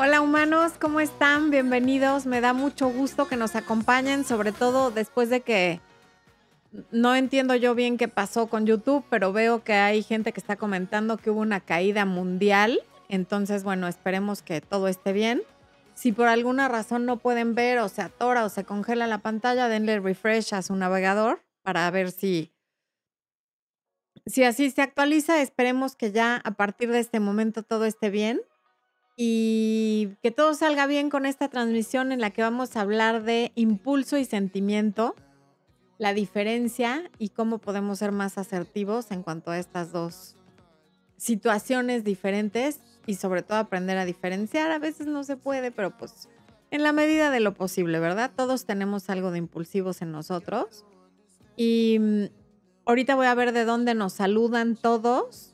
Hola humanos, ¿cómo están? Bienvenidos. Me da mucho gusto que nos acompañen, sobre todo después de que no entiendo yo bien qué pasó con YouTube, pero veo que hay gente que está comentando que hubo una caída mundial. Entonces, bueno, esperemos que todo esté bien. Si por alguna razón no pueden ver o se atora o se congela la pantalla, denle refresh a su navegador para ver si, si así se actualiza. Esperemos que ya a partir de este momento todo esté bien y que todo salga bien con esta transmisión en la que vamos a hablar de impulso y sentimiento, la diferencia y cómo podemos ser más asertivos en cuanto a estas dos situaciones diferentes y sobre todo aprender a diferenciar. A veces no se puede, pero pues en la medida de lo posible, ¿verdad? Todos tenemos algo de impulsivos en nosotros. Y mm, ahorita voy a ver de dónde nos saludan todos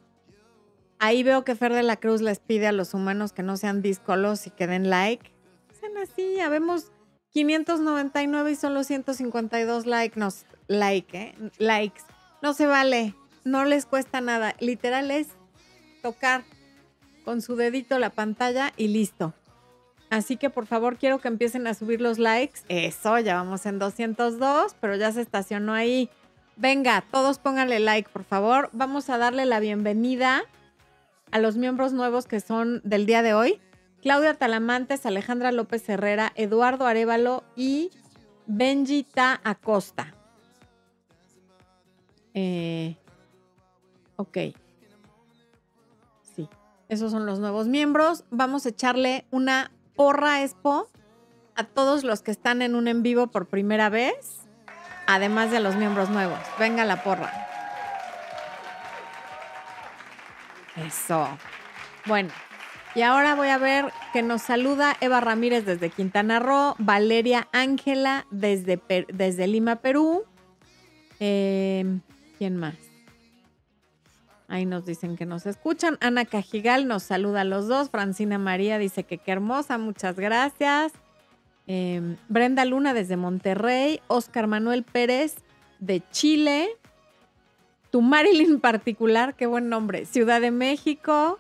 Ahí veo que Fer de la Cruz les pide a los humanos que no sean discolos y que den like. Sean así, ya vemos 599 y solo 152 like, nos, like, ¿eh? likes. No se vale, no les cuesta nada. Literal es tocar con su dedito la pantalla y listo. Así que por favor quiero que empiecen a subir los likes. Eso, ya vamos en 202, pero ya se estacionó ahí. Venga, todos pónganle like, por favor. Vamos a darle la bienvenida a los miembros nuevos que son del día de hoy. Claudia Talamantes, Alejandra López Herrera, Eduardo Arevalo y Benjita Acosta. Eh, ok. Sí, esos son los nuevos miembros. Vamos a echarle una porra expo a todos los que están en un en vivo por primera vez, además de los miembros nuevos. Venga la porra. Eso. Bueno, y ahora voy a ver que nos saluda Eva Ramírez desde Quintana Roo, Valeria Ángela desde, Lima, Perú. Em, ¿Quién más? Ahí nos dicen que nos escuchan. Ana Cajigal nos saluda a los dos. Francina María dice que qué hermosa, muchas gracias. Em, Brenda Luna desde Monterrey. Oscar Manuel Pérez de Chile. Tu Marilyn particular, qué buen nombre. Ciudad de México.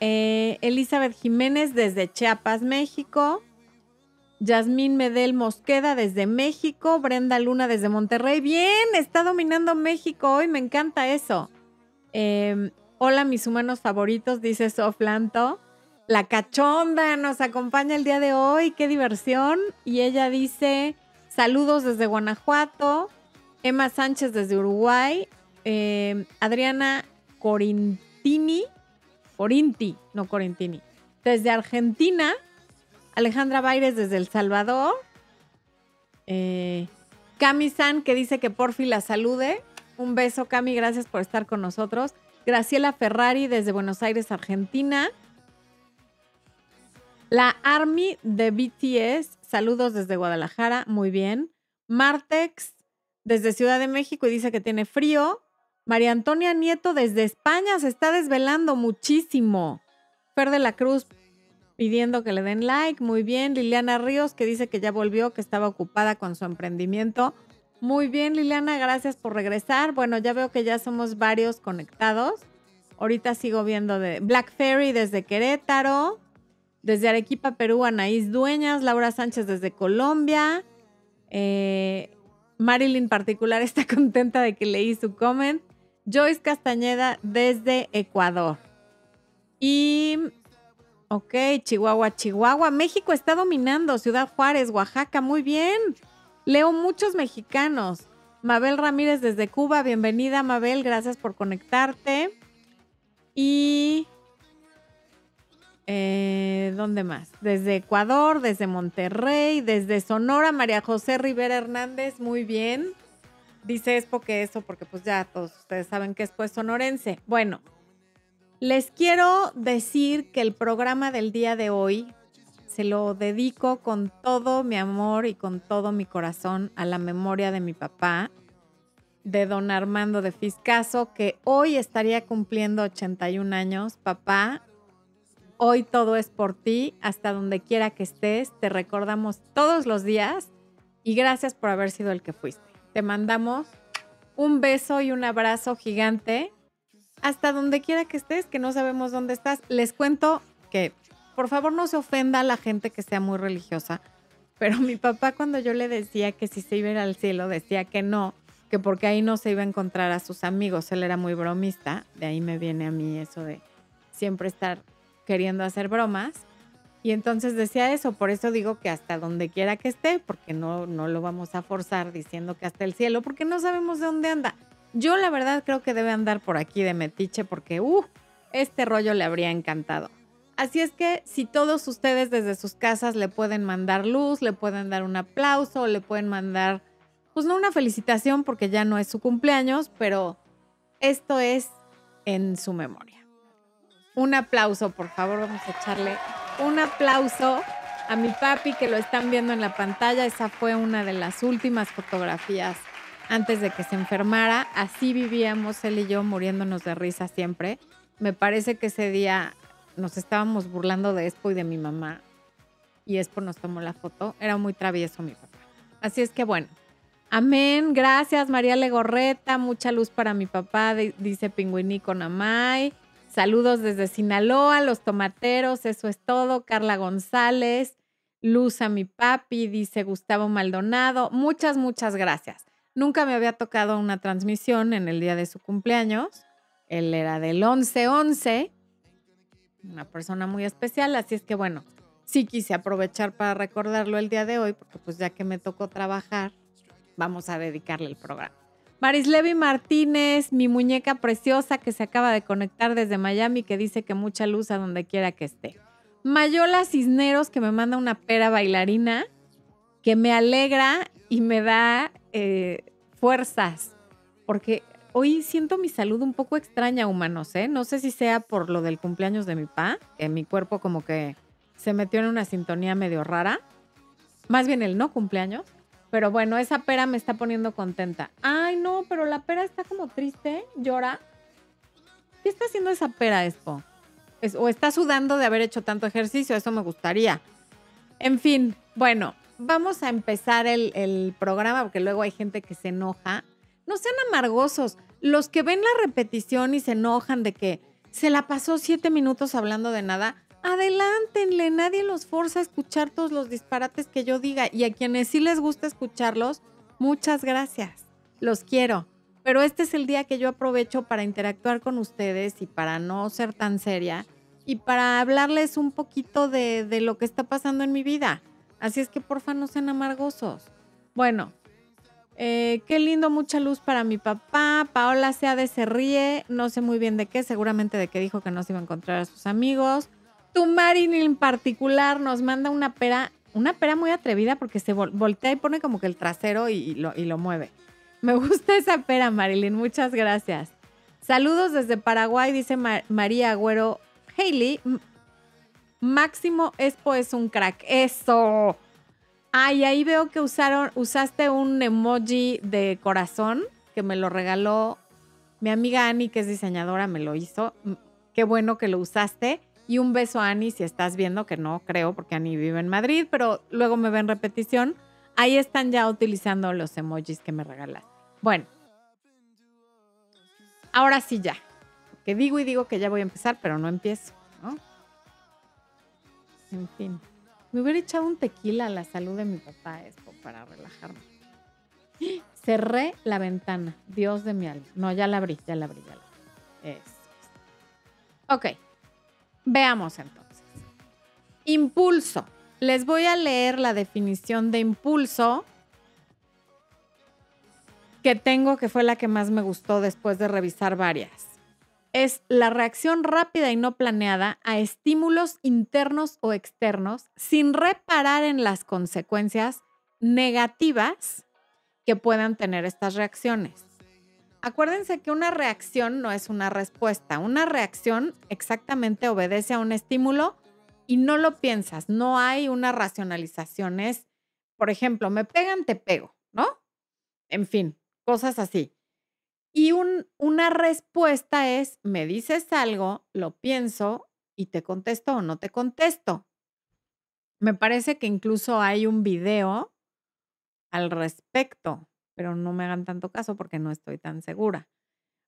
Eh, Elizabeth Jiménez desde Chiapas, México. Yasmín Medel Mosqueda desde México. Brenda Luna desde Monterrey. Bien, está dominando México hoy, me encanta eso. Em, hola, mis humanos favoritos, dice Soflanto. La cachonda nos acompaña el día de hoy, qué diversión. Y ella dice, saludos desde Guanajuato. Emma Sánchez desde Uruguay. Eh, Adriana Corintini, Corinti, no Corintini, desde Argentina, Alejandra Baires desde El Salvador, eh, Cami San que dice que porfi la salude, un beso Cami, gracias por estar con nosotros, Graciela Ferrari desde Buenos Aires, Argentina, la Army de BTS, saludos desde Guadalajara, muy bien, Martex desde Ciudad de México y dice que tiene frío. María Antonia Nieto desde España se está desvelando muchísimo. Fer de la Cruz pidiendo que le den like, muy bien. Liliana Ríos que dice que ya volvió, que estaba ocupada con su emprendimiento. Muy bien, Liliana, gracias por regresar. Bueno, ya veo que ya somos varios conectados. Ahorita sigo viendo de Black Ferry desde Querétaro, desde Arequipa, Perú, Anaís Dueñas, Laura Sánchez desde Colombia. Eh, Marilyn particular está contenta de que leí su comment. Joyce Castañeda desde Ecuador. Y, ok, Chihuahua, Chihuahua. México está dominando. Ciudad Juárez, Oaxaca, muy bien. Leo muchos mexicanos. Mabel Ramírez desde Cuba, bienvenida Mabel, gracias por conectarte. Y... Eh, ¿Dónde más? Desde Ecuador, desde Monterrey, desde Sonora, María José Rivera Hernández, muy bien. Dice es porque eso, porque pues ya todos ustedes saben que es pues sonorense. Bueno, les quiero decir que el programa del día de hoy se lo dedico con todo mi amor y con todo mi corazón a la memoria de mi papá, de don Armando de Fiscaso, que hoy estaría cumpliendo 81 años. Papá, hoy todo es por ti, hasta donde quiera que estés, te recordamos todos los días y gracias por haber sido el que fuiste. Te mandamos un beso y un abrazo gigante hasta donde quiera que estés, que no sabemos dónde estás. Les cuento que por favor no se ofenda a la gente que sea muy religiosa, pero mi papá cuando yo le decía que si se iba a ir al cielo, decía que no, que porque ahí no se iba a encontrar a sus amigos, él era muy bromista, de ahí me viene a mí eso de siempre estar queriendo hacer bromas. Y entonces decía eso, por eso digo que hasta donde quiera que esté, porque no, no lo vamos a forzar diciendo que hasta el cielo, porque no sabemos de dónde anda. Yo la verdad creo que debe andar por aquí de metiche, porque uh, este rollo le habría encantado. Así es que si todos ustedes desde sus casas le pueden mandar luz, le pueden dar un aplauso, le pueden mandar, pues no una felicitación porque ya no es su cumpleaños, pero esto es en su memoria. Un aplauso, por favor, vamos a echarle un aplauso a mi papi que lo están viendo en la pantalla. Esa fue una de las últimas fotografías antes de que se enfermara. Así vivíamos él y yo muriéndonos de risa siempre. Me parece que ese día nos estábamos burlando de Expo y de mi mamá. Y Expo nos tomó la foto. Era muy travieso mi papá. Así es que bueno. Amén. Gracias, María Legorreta. Mucha luz para mi papá, dice Pingüinico Namay. Saludos desde Sinaloa, los tomateros, eso es todo. Carla González, Luz a mi papi, dice Gustavo Maldonado. Muchas, muchas gracias. Nunca me había tocado una transmisión en el día de su cumpleaños. Él era del 11-11, una persona muy especial, así es que bueno, sí quise aprovechar para recordarlo el día de hoy, porque pues ya que me tocó trabajar, vamos a dedicarle el programa. Marislevi Martínez, mi muñeca preciosa que se acaba de conectar desde Miami, que dice que mucha luz a donde quiera que esté. Mayola Cisneros, que me manda una pera bailarina, que me alegra y me da eh, fuerzas, porque hoy siento mi salud un poco extraña, humanos, ¿eh? No sé si sea por lo del cumpleaños de mi pa, que mi cuerpo como que se metió en una sintonía medio rara. Más bien el no cumpleaños. Pero bueno, esa pera me está poniendo contenta. Ay, no, pero la pera está como triste, llora. ¿Qué está haciendo esa pera, Expo? o está sudando de haber hecho tanto ejercicio, eso me gustaría. En fin, bueno, vamos a empezar el, el programa porque luego hay gente que se enoja. No sean amargosos. Los que ven la repetición y se enojan de que se la pasó siete minutos hablando de nada, adelántenle, nadie los forza a escuchar todos los disparates que yo diga y a quienes sí les gusta escucharlos, muchas gracias, los quiero. Pero este es el día que yo aprovecho para interactuar con ustedes y para no ser tan seria y para hablarles un poquito de, de lo que está pasando en mi vida. Así es que porfa no sean amargosos. Bueno, eh, qué lindo, mucha luz para mi papá. Paola Seade se ríe, no sé muy bien de qué, seguramente de que dijo que no se iba a encontrar a sus amigos. Tu Marin en particular nos manda una pera, una pera muy atrevida porque se voltea y pone como que el trasero y, lo, y lo mueve. Me gusta esa pera, Marilyn. Muchas gracias. Saludos desde Paraguay, dice María Agüero. Hailey, Máximo Expo es un crack. Eso. Ay, ahí veo que usaron, usaste un emoji de corazón que me lo regaló mi amiga Ani, que es diseñadora, me lo hizo. Qué bueno que lo usaste. Y un beso a Ani si estás viendo, que no creo porque Ani vive en Madrid, pero luego me ve en repetición. Ahí están ya utilizando los emojis que me regalaste. Bueno, ahora sí ya. Que digo y digo que ya voy a empezar, pero no empiezo. ¿no? En fin. Me hubiera echado un tequila a la salud de mi papá, esto, para relajarme. Cerré la ventana. Dios de mi alma. No, ya la abrí, ya la abrí, ya la abrí. Eso. Ok. Veamos entonces. Impulso. Les voy a leer la definición de impulso que tengo, que fue la que más me gustó después de revisar varias. Es la reacción rápida y no planeada a estímulos internos o externos sin reparar en las consecuencias negativas que puedan tener estas reacciones. Acuérdense que una reacción no es una respuesta. Una reacción exactamente obedece a un estímulo y no lo piensas. No hay una racionalización. Es, por ejemplo, me pegan, te pego, ¿no? En fin, cosas así. Y una respuesta es, me dices algo, lo pienso y te contesto o no te contesto. Me parece que incluso hay un video al respecto pero no me hagan tanto caso porque no estoy tan segura.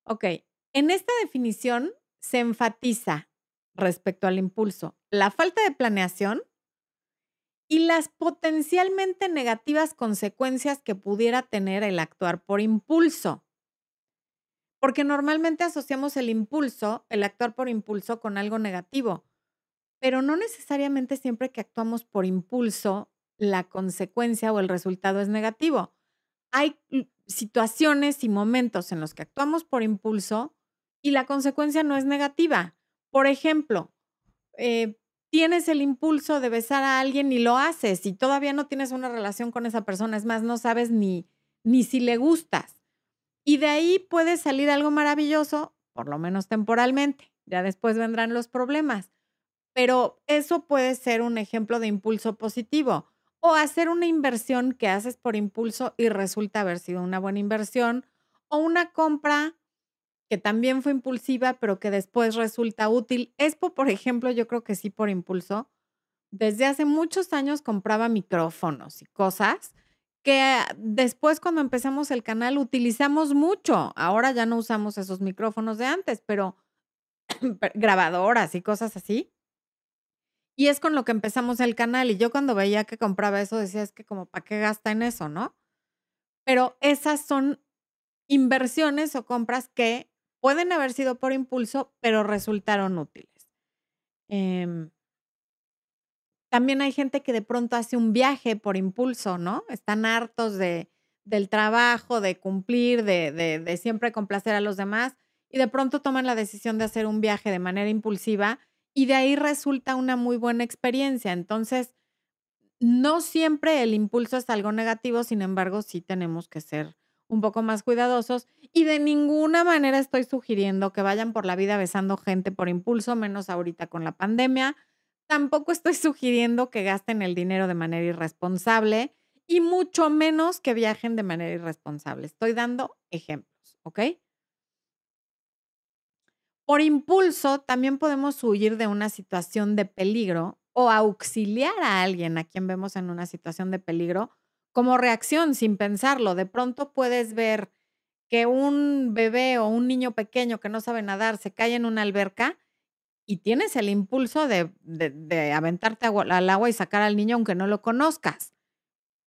Ok, en esta definición se enfatiza respecto al impulso, la falta de planeación y las potencialmente negativas consecuencias que pudiera tener el actuar por impulso. Porque normalmente asociamos el impulso, el actuar por impulso, con algo negativo, pero no necesariamente siempre que actuamos por impulso, la consecuencia o el resultado es negativo. Hay situaciones y momentos en los que actuamos por impulso y la consecuencia no es negativa. Por ejemplo, eh, tienes el impulso de besar a alguien y lo haces y todavía no tienes una relación con esa persona, es más, no sabes ni, ni si le gustas. Y de ahí puede salir algo maravilloso, por lo menos temporalmente. Ya después vendrán los problemas. Pero eso puede ser un ejemplo de impulso positivo. O hacer una inversión que haces por impulso y resulta haber sido una buena inversión. O una compra que también fue impulsiva, pero que después resulta útil. Expo, por ejemplo, yo creo que sí por impulso. Desde hace muchos años compraba micrófonos y cosas que después cuando empezamos el canal utilizamos mucho. Ahora ya no usamos esos micrófonos de antes, pero grabadoras y cosas así. Y es con lo que empezamos el canal. Y yo cuando veía que compraba eso decía, es que como, ¿para qué gasta en eso, no? Pero esas son inversiones o compras que pueden haber sido por impulso, pero resultaron útiles. Em, también hay gente que de pronto hace un viaje por impulso, ¿no? Están hartos de, del trabajo, de cumplir, de, de, siempre complacer a los demás y de pronto toman la decisión de hacer un viaje de manera impulsiva y de ahí resulta una muy buena experiencia. Entonces, no siempre el impulso es algo negativo, sin embargo, sí tenemos que ser un poco más cuidadosos y de ninguna manera estoy sugiriendo que vayan por la vida besando gente por impulso, menos ahorita con la pandemia. Tampoco estoy sugiriendo que gasten el dinero de manera irresponsable y mucho menos que viajen de manera irresponsable. Estoy dando ejemplos, ¿ok? Por impulso también podemos huir de una situación de peligro o auxiliar a alguien a quien vemos en una situación de peligro como reacción sin pensarlo. De pronto puedes ver que un bebé o un niño pequeño que no sabe nadar se cae en una alberca y tienes el impulso de, aventarte al agua y sacar al niño aunque no lo conozcas.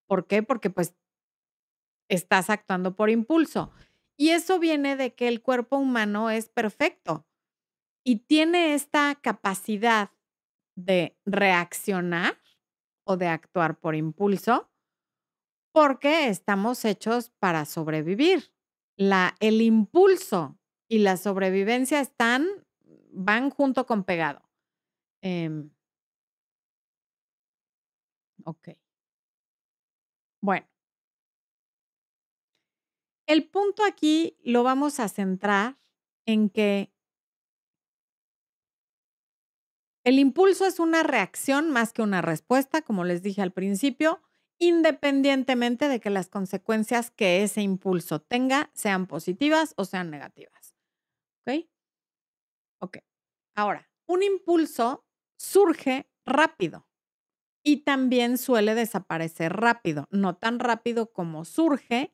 ¿Por qué? Porque pues estás actuando por impulso. Y eso viene de que el cuerpo humano es perfecto y tiene esta capacidad de reaccionar o de actuar por impulso porque estamos hechos para sobrevivir. El impulso y la sobrevivencia están, van junto con pegado. Em ok. Bueno. El punto aquí lo vamos a centrar en que el impulso es una reacción más que una respuesta, como les dije al principio, independientemente de que las consecuencias que ese impulso tenga sean positivas o sean negativas. ¿Ok? Ahora, un impulso surge rápido y también suele desaparecer rápido, no tan rápido como surge,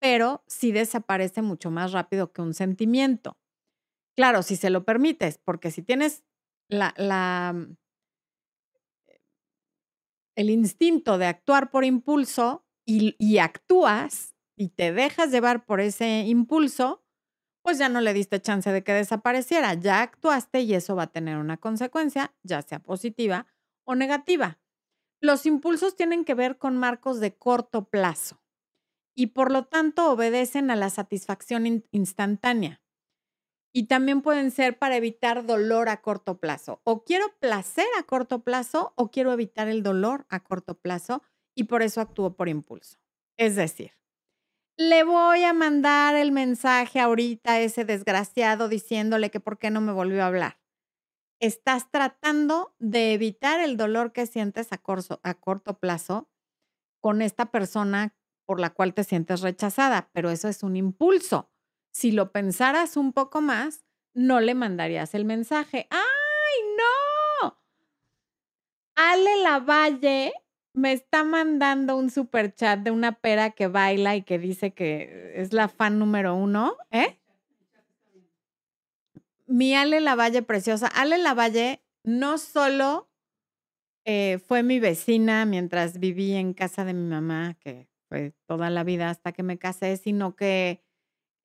pero sí desaparece mucho más rápido que un sentimiento. Claro, si se lo permites, porque si tienes la, la el instinto de actuar por impulso y, actúas y te dejas llevar por ese impulso, pues ya no le diste chance de que desapareciera, ya actuaste y eso va a tener una consecuencia, ya sea positiva o negativa. Los impulsos tienen que ver con marcos de corto plazo y por lo tanto obedecen a la satisfacción instantánea y también pueden ser para evitar dolor a corto plazo. O quiero placer a corto plazo o quiero evitar el dolor a corto plazo y por eso actúo por impulso. Es decir, le voy a mandar el mensaje ahorita a ese desgraciado diciéndole que por qué no me volvió a hablar. Estás tratando de evitar el dolor que sientes a a corto plazo con esta persona por la cual te sientes rechazada, pero eso es un impulso si lo pensaras un poco más, no le mandarías el mensaje. ¡Ay, no! Ale Lavalle me está mandando un super chat de una pera que baila y que dice que es la fan número uno, ¿eh? mi Ale Lavalle preciosa. Ale Lavalle no solo eh, fue mi vecina mientras viví en casa de mi mamá, que fue toda la vida hasta que me casé, sino que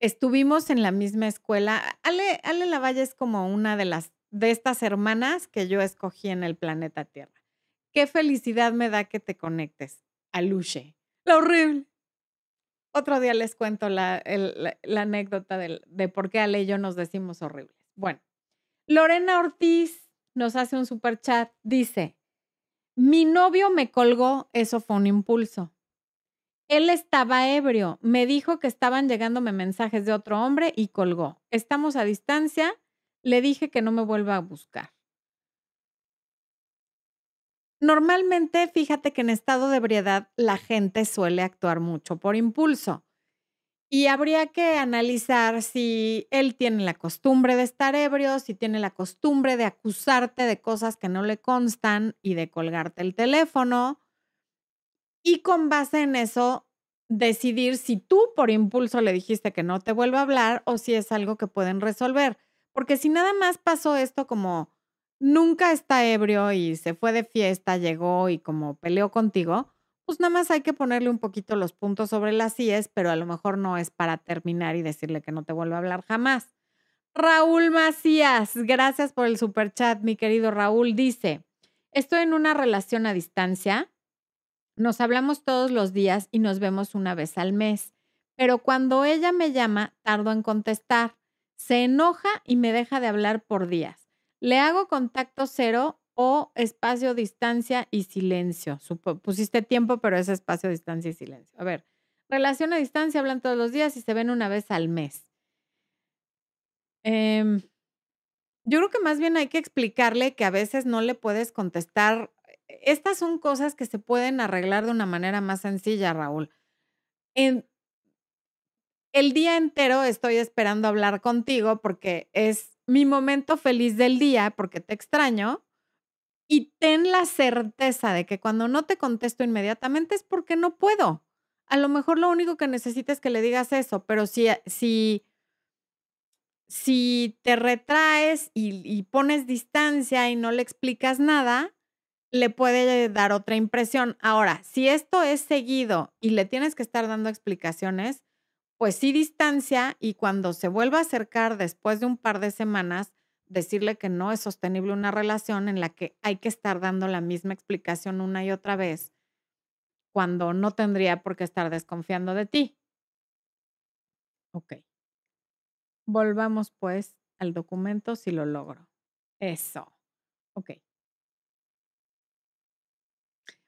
estuvimos en la misma escuela. Ale, Ale Lavalle es como una de las de estas hermanas que yo escogí en el planeta Tierra. Qué felicidad me da que te conectes. Aluche. La horrible. Otro día les cuento la, la, anécdota de, de, por qué Ale y yo nos decimos horribles. Bueno, Lorena Ortiz nos hace un super chat. Dice: Mi novio me colgó, eso fue un impulso. Él estaba ebrio, me dijo que estaban llegándome mensajes de otro hombre y colgó. Estamos a distancia, le dije que no me vuelva a buscar. Normalmente, fíjate que en estado de ebriedad la gente suele actuar mucho por impulso. Y habría que analizar si él tiene la costumbre de estar ebrio, si tiene la costumbre de acusarte de cosas que no le constan y de colgarte el teléfono. Y con base en eso, decidir si tú por impulso le dijiste que no te vuelva a hablar o si es algo que pueden resolver. Porque si nada más pasó esto como nunca está ebrio y se fue de fiesta, llegó y como peleó contigo, pues nada más hay que ponerle un poquito los puntos sobre las IES, pero a lo mejor no es para terminar y decirle que no te vuelva a hablar jamás. Raúl Macías, gracias por el super chat, mi querido Raúl. Dice, estoy en una relación a distancia, nos hablamos todos los días y nos vemos una vez al mes, pero cuando ella me llama, tardo en contestar. Se enoja y me deja de hablar por días. Le hago contacto cero o espacio, distancia y silencio. pusiste tiempo, pero es espacio, distancia y silencio. A ver, relación a distancia, hablan todos los días y se ven una vez al mes. Em, yo creo que más bien hay que explicarle que a veces no le puedes contestar. Estas son cosas que se pueden arreglar de una manera más sencilla, Raúl. En, el día entero estoy esperando hablar contigo porque es mi momento feliz del día porque te extraño y ten la certeza de que cuando no te contesto inmediatamente es porque no puedo. A lo mejor lo único que necesitas es que le digas eso, pero si, si, si te retraes y pones distancia y no le explicas nada, le puede dar otra impresión. Ahora, si esto es seguido y le tienes que estar dando explicaciones, pues sí distancia y cuando se vuelva a acercar después de un par de semanas, decirle que no es sostenible una relación en la que hay que estar dando la misma explicación una y otra vez cuando no tendría por qué estar desconfiando de ti. Ok. Volvamos pues al documento si lo logro. Eso. Ok.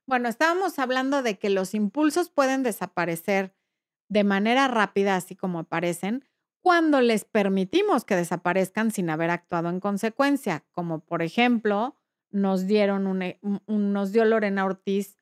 Bueno, estábamos hablando de que los impulsos pueden desaparecer de manera rápida, así como aparecen, cuando les permitimos que desaparezcan sin haber actuado en consecuencia, como por ejemplo, nos dieron e, nos dio Lorena Ortiz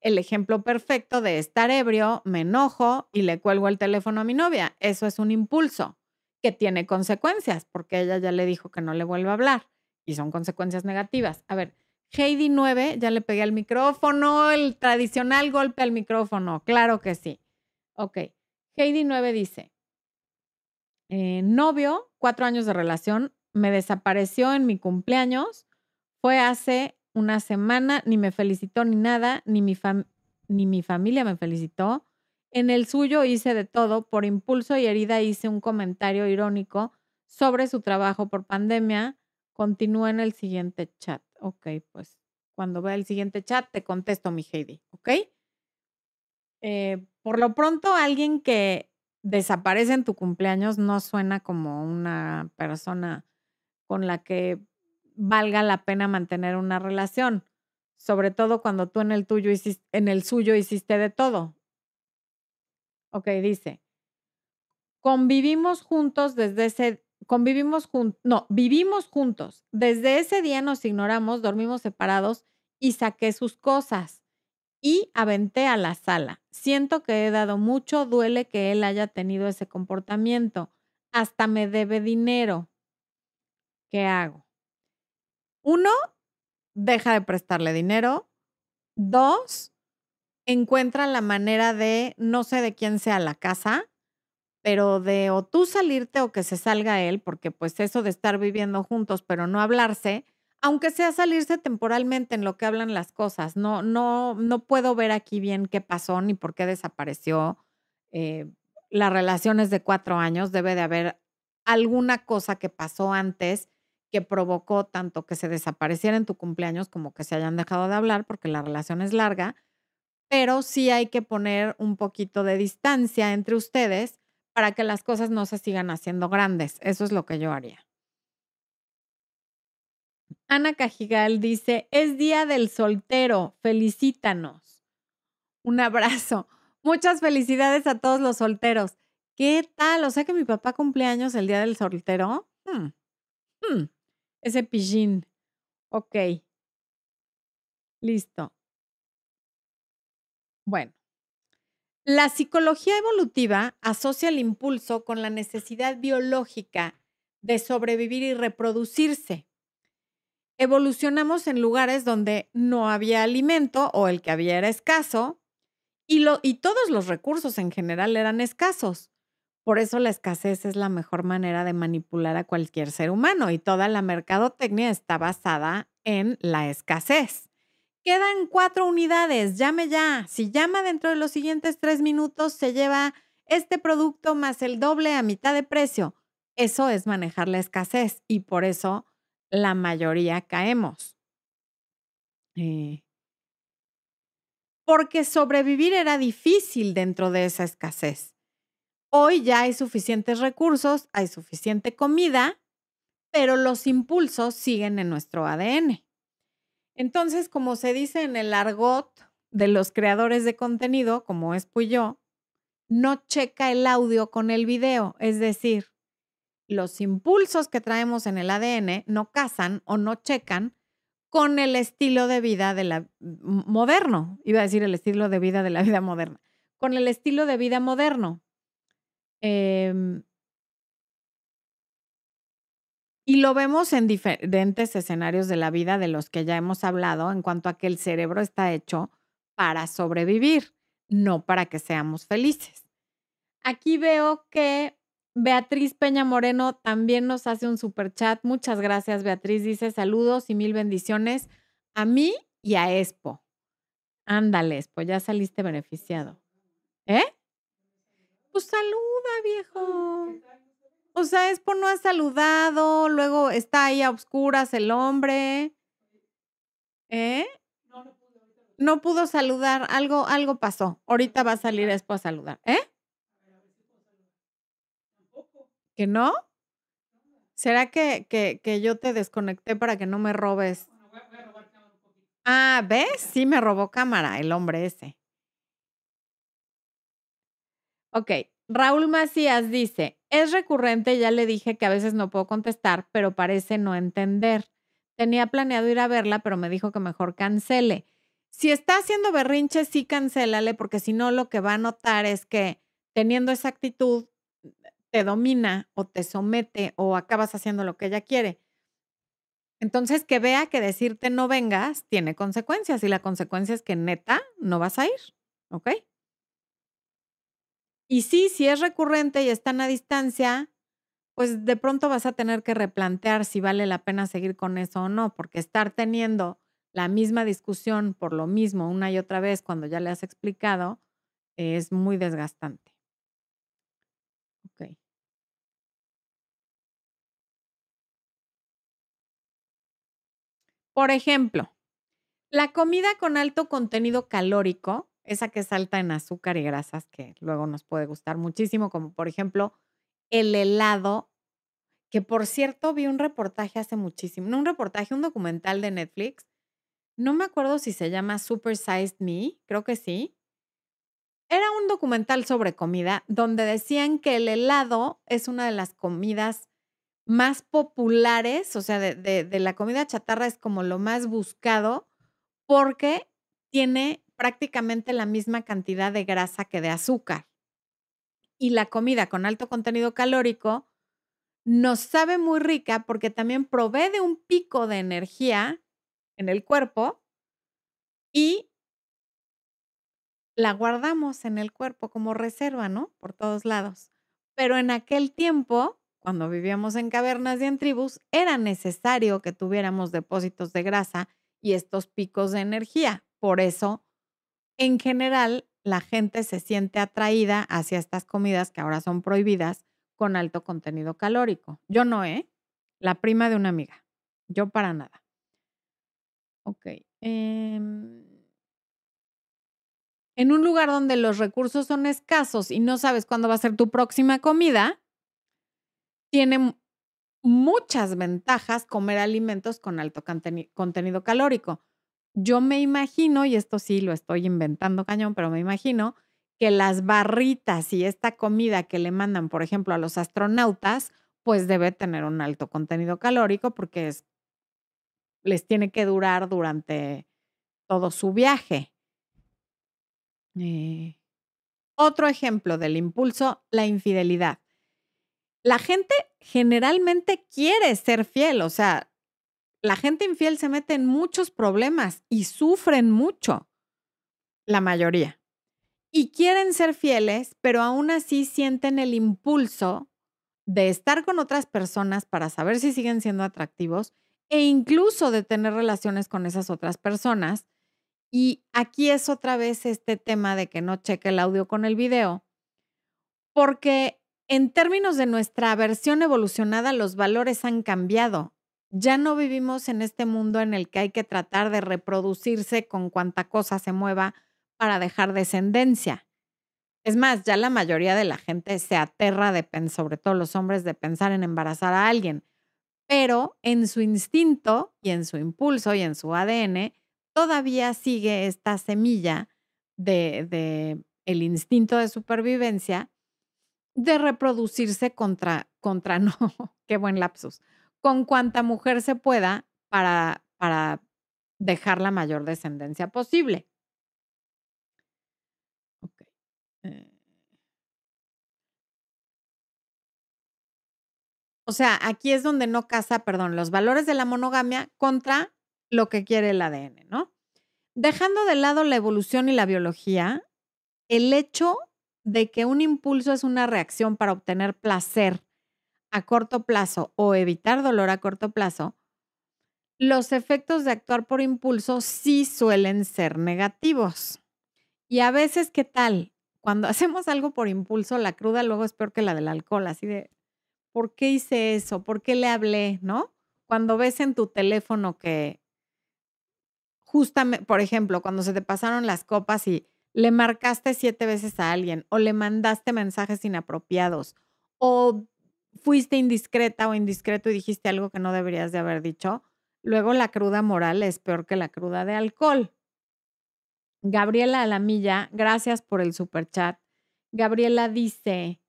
el ejemplo perfecto de estar ebrio, me enojo y le cuelgo el teléfono a mi novia. Eso es un impulso que tiene consecuencias, porque ella ya le dijo que no le vuelva a hablar y son consecuencias negativas. A ver, Heidi 9, ya le pegué al micrófono, el tradicional golpe al micrófono, claro que sí. Ok. Heidi 9 dice, eh, novio, cuatro años de relación, me desapareció en mi cumpleaños, fue hace una semana, ni me felicitó ni nada, ni mi, ni mi familia me felicitó. En el suyo hice de todo, por impulso y herida hice un comentario irónico sobre su trabajo por pandemia. Continúa en el siguiente chat. Ok, pues cuando vea el siguiente chat te contesto, mi Heidi, ¿ok? Eh, por lo pronto, alguien que desaparece en tu cumpleaños no suena como una persona con la que valga la pena mantener una relación, sobre todo cuando tú en el tuyo hiciste, en el suyo hiciste de todo. Ok, dice, convivimos juntos desde ese, convivimos juntos, no, vivimos juntos. Desde ese día nos ignoramos, dormimos separados y saqué sus cosas y aventé a la sala. Siento que he dado mucho, duele que él haya tenido ese comportamiento. Hasta me debe dinero. ¿Qué hago? Uno, deja de prestarle dinero. Dos, encuentra la manera de, no sé de quién sea la casa, pero de o tú salirte o que se salga él, porque pues eso de estar viviendo juntos pero no hablarse, aunque sea salirse temporalmente en lo que hablan las cosas, no, no, no puedo ver aquí bien qué pasó ni por qué desapareció. Eh, la relación es de cuatro años, debe de haber alguna cosa que pasó antes que provocó tanto que se desapareciera en tu cumpleaños como que se hayan dejado de hablar porque la relación es larga, pero sí hay que poner un poquito de distancia entre ustedes para que las cosas no se sigan haciendo grandes. Eso es lo que yo haría. Ana Cajigal dice, es día del soltero, felicítanos. Un abrazo. Muchas felicidades a todos los solteros. ¿Qué tal? O sea que mi papá cumpleaños el día del soltero. Hmm, hmm, ese pillín. Ok. Listo. Bueno. La psicología evolutiva asocia el impulso con la necesidad biológica de sobrevivir y reproducirse. Evolucionamos en lugares donde no había alimento o el que había era escaso y, todos los recursos en general eran escasos. Por eso la escasez es la mejor manera de manipular a cualquier ser humano y toda la mercadotecnia está basada en la escasez. Quedan cuatro unidades, llame ya. Si llama dentro de los siguientes tres minutos, se lleva este producto más el doble a mitad de precio. Eso es manejar la escasez y por eso la mayoría caemos. Eh, porque sobrevivir era difícil dentro de esa escasez. Hoy ya hay suficientes recursos, hay suficiente comida, pero los impulsos siguen en nuestro ADN. Entonces, como se dice en el argot de los creadores de contenido, como es Puyo, no checa el audio con el video, es decir, los impulsos que traemos en el ADN no casan o no checan con el estilo de vida de la moderno, iba a decir el estilo de vida de la vida moderna, con el estilo de vida moderno. Em, y lo vemos en diferentes escenarios de la vida de los que ya hemos hablado en cuanto a que el cerebro está hecho para sobrevivir, no para que seamos felices. Aquí veo que Beatriz Peña Moreno también nos hace un super chat. Muchas gracias, Beatriz. Dice saludos y mil bendiciones a mí y a Expo. Ándale, pues ya saliste beneficiado. ¿Eh? Pues saluda, viejo. O sea, es por no ha saludado, luego está ahí a oscuras el hombre. ¿Eh? No pudo saludar, algo, algo pasó. Ahorita va a salir después a saludar. ¿Eh? ¿Que no? ¿Será que, que, que yo te desconecté para que no me robes? Ah, ¿ves? Sí me robó cámara el hombre ese. Ok, Raúl Macías dice, es recurrente, ya le dije que a veces no puedo contestar, pero parece no entender. Tenía planeado ir a verla, pero me dijo que mejor cancele. Si está haciendo berrinche, sí cancélale, porque si no, lo que va a notar es que teniendo esa actitud, te domina o te somete o acabas haciendo lo que ella quiere. Entonces, que vea que decirte no vengas tiene consecuencias y la consecuencia es que neta no vas a ir, ¿ok? Y sí, si es recurrente y están a distancia, pues de pronto vas a tener que replantear si vale la pena seguir con eso o no, porque estar teniendo la misma discusión por lo mismo una y otra vez cuando ya le has explicado es muy desgastante. Ok. Por ejemplo, la comida con alto contenido calórico esa que salta en azúcar y grasas que luego nos puede gustar muchísimo, como por ejemplo el helado, que por cierto vi un reportaje hace muchísimo, no un reportaje, un documental de Netflix, no me acuerdo si se llama Super Sized Me, creo que sí. Era un documental sobre comida donde decían que el helado es una de las comidas más populares, o sea, de, de la comida chatarra es como lo más buscado porque tiene prácticamente la misma cantidad de grasa que de azúcar. Y la comida con alto contenido calórico nos sabe muy rica porque también provee de un pico de energía en el cuerpo y la guardamos en el cuerpo como reserva, ¿no? Por todos lados. Pero en aquel tiempo, cuando vivíamos en cavernas y en tribus, era necesario que tuviéramos depósitos de grasa y estos picos de energía. Por eso, en general, la gente se siente atraída hacia estas comidas que ahora son prohibidas con alto contenido calórico. Yo no, ¿eh? La prima de una amiga. Yo para nada. Ok. Em, en un lugar donde los recursos son escasos y no sabes cuándo va a ser tu próxima comida, tiene muchas ventajas comer alimentos con alto contenido calórico. Yo me imagino, y esto sí lo estoy inventando cañón, pero me imagino que las barritas y esta comida que le mandan, por ejemplo, a los astronautas, pues debe tener un alto contenido calórico porque es, les tiene que durar durante todo su viaje. Eh, otro ejemplo del impulso, la infidelidad. La gente generalmente quiere ser fiel, o sea, la gente infiel se mete en muchos problemas y sufren mucho, la mayoría. Y quieren ser fieles, pero aún así sienten el impulso de estar con otras personas para saber si siguen siendo atractivos e incluso de tener relaciones con esas otras personas. Y aquí es otra vez este tema de que no cheque el audio con el video, porque en términos de nuestra versión evolucionada, los valores han cambiado ya no vivimos en este mundo en el que hay que tratar de reproducirse con cuanta cosa se mueva para dejar descendencia. Es más, ya la mayoría de la gente se aterra de, sobre todo los hombres, de pensar en embarazar a alguien, pero en su instinto y en su impulso y en su ADN todavía sigue esta semilla de, de el instinto de supervivencia de reproducirse contra, contra no, qué buen lapsus, con cuanta mujer se pueda para, para dejar la mayor descendencia posible. Eh. O sea, aquí es donde no casa, perdón, los valores de la monogamia contra lo que quiere el ADN, ¿no? Dejando de lado la evolución y la biología, el hecho de que un impulso es una reacción para obtener placer a corto plazo o evitar dolor a corto plazo, los efectos de actuar por impulso sí suelen ser negativos. Y a veces, ¿qué tal? Cuando hacemos algo por impulso, la cruda luego es peor que la del alcohol, así de, ¿por qué hice eso? ¿Por qué le hablé? ¿No? Cuando ves en tu teléfono que justamente, por ejemplo, cuando se te pasaron las copas y le marcaste siete veces a alguien o le mandaste mensajes inapropiados o fuiste indiscreta o indiscreto y dijiste algo que no deberías de haber dicho, luego la cruda moral es peor que la cruda de alcohol. Gabriela Alamilla, gracias por el super chat. Gabriela dice,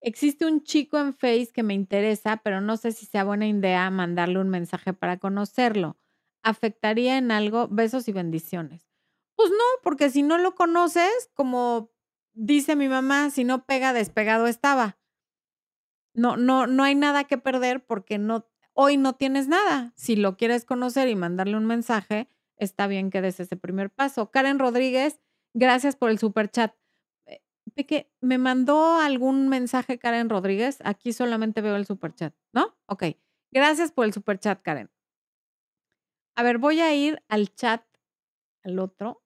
existe un chico en Face que me interesa, pero no sé si sea buena idea mandarle un mensaje para conocerlo. ¿Afectaría en algo? Besos y bendiciones. Pues no, porque si no lo conoces, como dice mi mamá, si no pega, despegado estaba no, no, no hay nada que perder porque no, hoy no tienes nada. Si lo quieres conocer y mandarle un mensaje, está bien que des ese primer paso. Karen Rodríguez, gracias por el super chat. Eh, Peque, ¿me mandó algún mensaje Karen Rodríguez? Aquí solamente veo el super chat, ¿no? Ok. Gracias por el super chat, Karen. A ver, voy a ir al chat, al otro,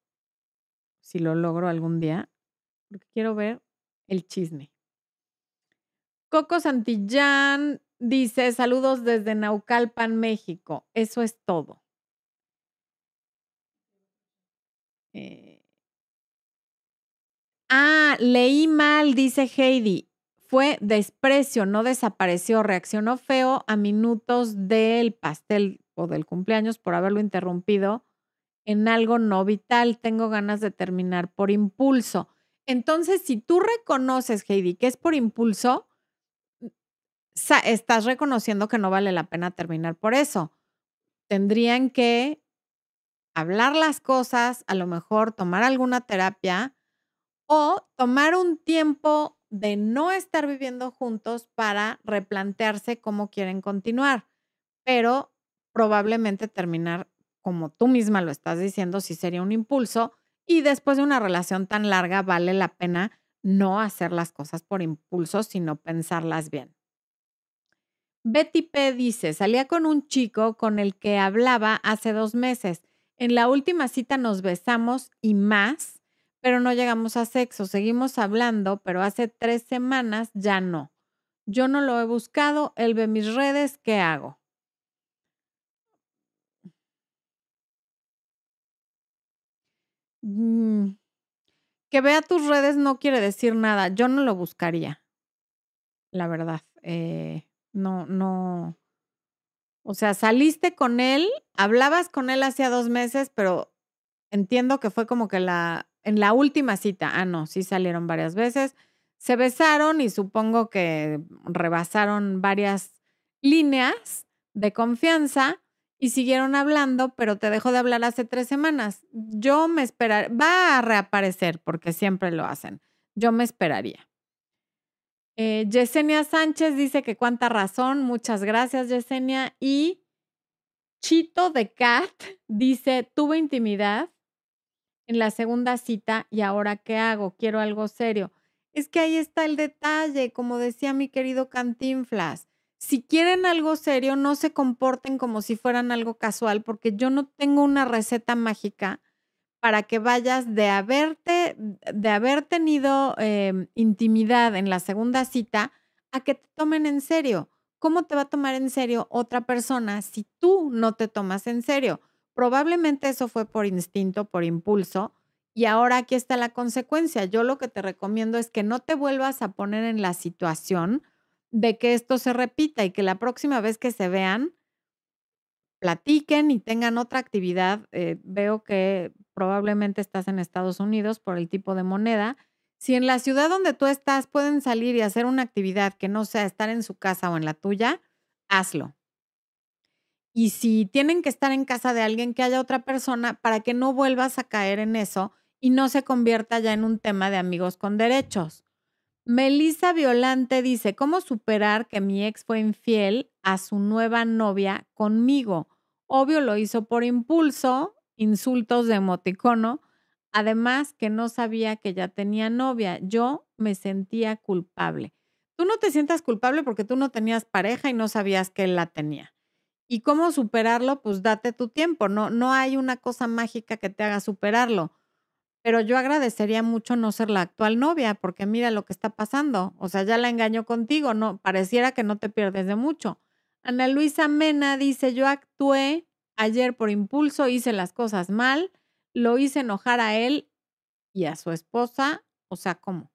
si lo logro algún día, porque quiero ver el chisme. Coco Santillán dice, saludos desde Naucalpan, México. Eso es todo. Eh. Ah, leí mal, dice Heidi. Fue desprecio, no desapareció. Reaccionó feo a minutos del pastel o del cumpleaños por haberlo interrumpido en algo no vital. Tengo ganas de terminar por impulso. Entonces, si tú reconoces, Heidi, que es por impulso, estás reconociendo que no vale la pena terminar por eso. Tendrían que hablar las cosas, a lo mejor tomar alguna terapia o tomar un tiempo de no estar viviendo juntos para replantearse cómo quieren continuar, pero probablemente terminar como tú misma lo estás diciendo, si sería un impulso y después de una relación tan larga vale la pena no hacer las cosas por impulso, sino pensarlas bien. Betty P dice, salía con un chico con el que hablaba hace dos meses. En la última cita nos besamos y más, pero no llegamos a sexo. Seguimos hablando, pero hace tres semanas ya no. Yo no lo he buscado, él ve mis redes, ¿qué hago? Mm, que vea tus redes no quiere decir nada. Yo no lo buscaría, la verdad. Eh, no, no. O sea, saliste con él, hablabas con él hacía dos meses, pero entiendo que fue como que la, en la última cita, ah, no, sí salieron varias veces, se besaron y supongo que rebasaron varias líneas de confianza y siguieron hablando, pero te dejó de hablar hace tres semanas. Yo me esperaría, va a reaparecer porque siempre lo hacen. Yo me esperaría. Eh, Yesenia Sánchez dice que cuánta razón. Muchas gracias, Yesenia. Y Chito de Cat dice, tuve intimidad en la segunda cita y ahora qué hago? Quiero algo serio. Es que ahí está el detalle, como decía mi querido Cantinflas. Si quieren algo serio, no se comporten como si fueran algo casual, porque yo no tengo una receta mágica para que vayas de haberte, de haber tenido em, intimidad en la segunda cita a que te tomen en serio. ¿Cómo te va a tomar en serio otra persona si tú no te tomas en serio? Probablemente eso fue por instinto, por impulso, y ahora aquí está la consecuencia. Yo lo que te recomiendo es que no te vuelvas a poner en la situación de que esto se repita y que la próxima vez que se vean, platiquen y tengan otra actividad. Eh, veo que probablemente estás en Estados Unidos por el tipo de moneda. Si en la ciudad donde tú estás pueden salir y hacer una actividad que no sea estar en su casa o en la tuya, hazlo. Y si tienen que estar en casa de alguien, que haya otra persona para que no vuelvas a caer en eso y no se convierta ya en un tema de amigos con derechos. Melissa Violante dice, ¿cómo superar que mi ex fue infiel a su nueva novia conmigo? Obvio lo hizo por impulso, insultos de emoticono, además que no sabía que ya tenía novia. Yo me sentía culpable. Tú no te sientas culpable porque tú no tenías pareja y no sabías que él la tenía. ¿Y cómo superarlo? Pues date tu tiempo, no, no hay una cosa mágica que te haga superarlo pero yo agradecería mucho no ser la actual novia, porque mira lo que está pasando. O sea, ya la engañó contigo, no, pareciera que no te pierdes de mucho. Ana Luisa Mena dice: Yo actué ayer por impulso, hice las cosas mal, lo hice enojar a él y a su esposa. O sea, ¿cómo?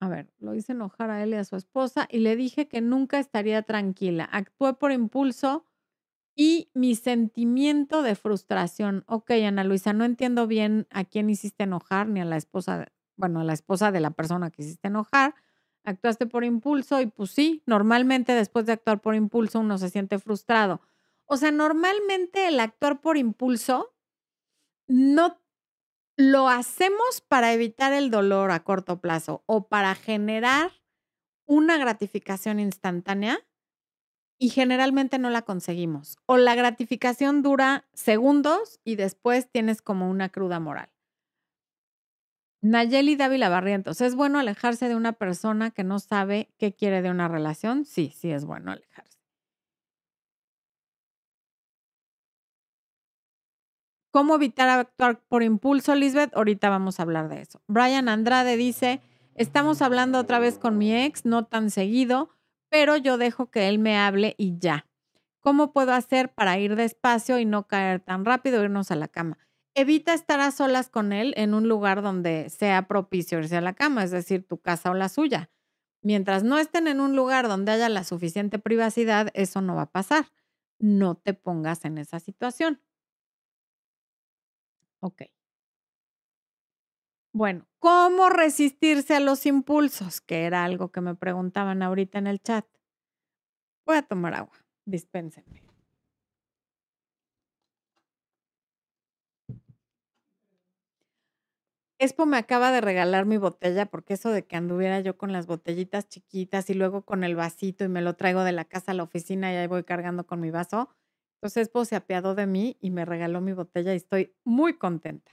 A ver, lo hice enojar a él y a su esposa y le dije que nunca estaría tranquila. Actué por impulso y mi sentimiento de frustración. Ok, Ana Luisa, no entiendo bien a quién hiciste enojar, ni a la esposa, bueno, a la esposa de la persona que hiciste enojar. Actuaste por impulso y pues sí, normalmente después de actuar por impulso uno se siente frustrado. O sea, normalmente el actuar por impulso no lo hacemos para evitar el dolor a corto plazo o para generar una gratificación instantánea y generalmente no la conseguimos. O la gratificación dura segundos y después tienes como una cruda moral. Nayeli Dávila Barrientos, ¿es bueno alejarse de una persona que no sabe qué quiere de una relación? Sí, sí es bueno alejarse. ¿Cómo evitar actuar por impulso, Lisbeth? Ahorita vamos a hablar de eso. Brian Andrade dice, estamos hablando otra vez con mi ex, no tan seguido pero yo dejo que él me hable y ya. ¿Cómo puedo hacer para ir despacio y no caer tan rápido, irnos a la cama? Evita estar a solas con él en un lugar donde sea propicio irse a la cama, es decir, tu casa o la suya. Mientras no estén en un lugar donde haya la suficiente privacidad, eso no va a pasar. No te pongas en esa situación. Ok. Bueno, ¿cómo resistirse a los impulsos? Que era algo que me preguntaban ahorita en el chat. Voy a tomar agua, dispénsenme. Expo me acaba de regalar mi botella porque eso de que anduviera yo con las botellitas chiquitas y luego con el vasito y me lo traigo de la casa a la oficina y ahí voy cargando con mi vaso. Entonces Expo se apiadó de mí y me regaló mi botella y estoy muy contenta.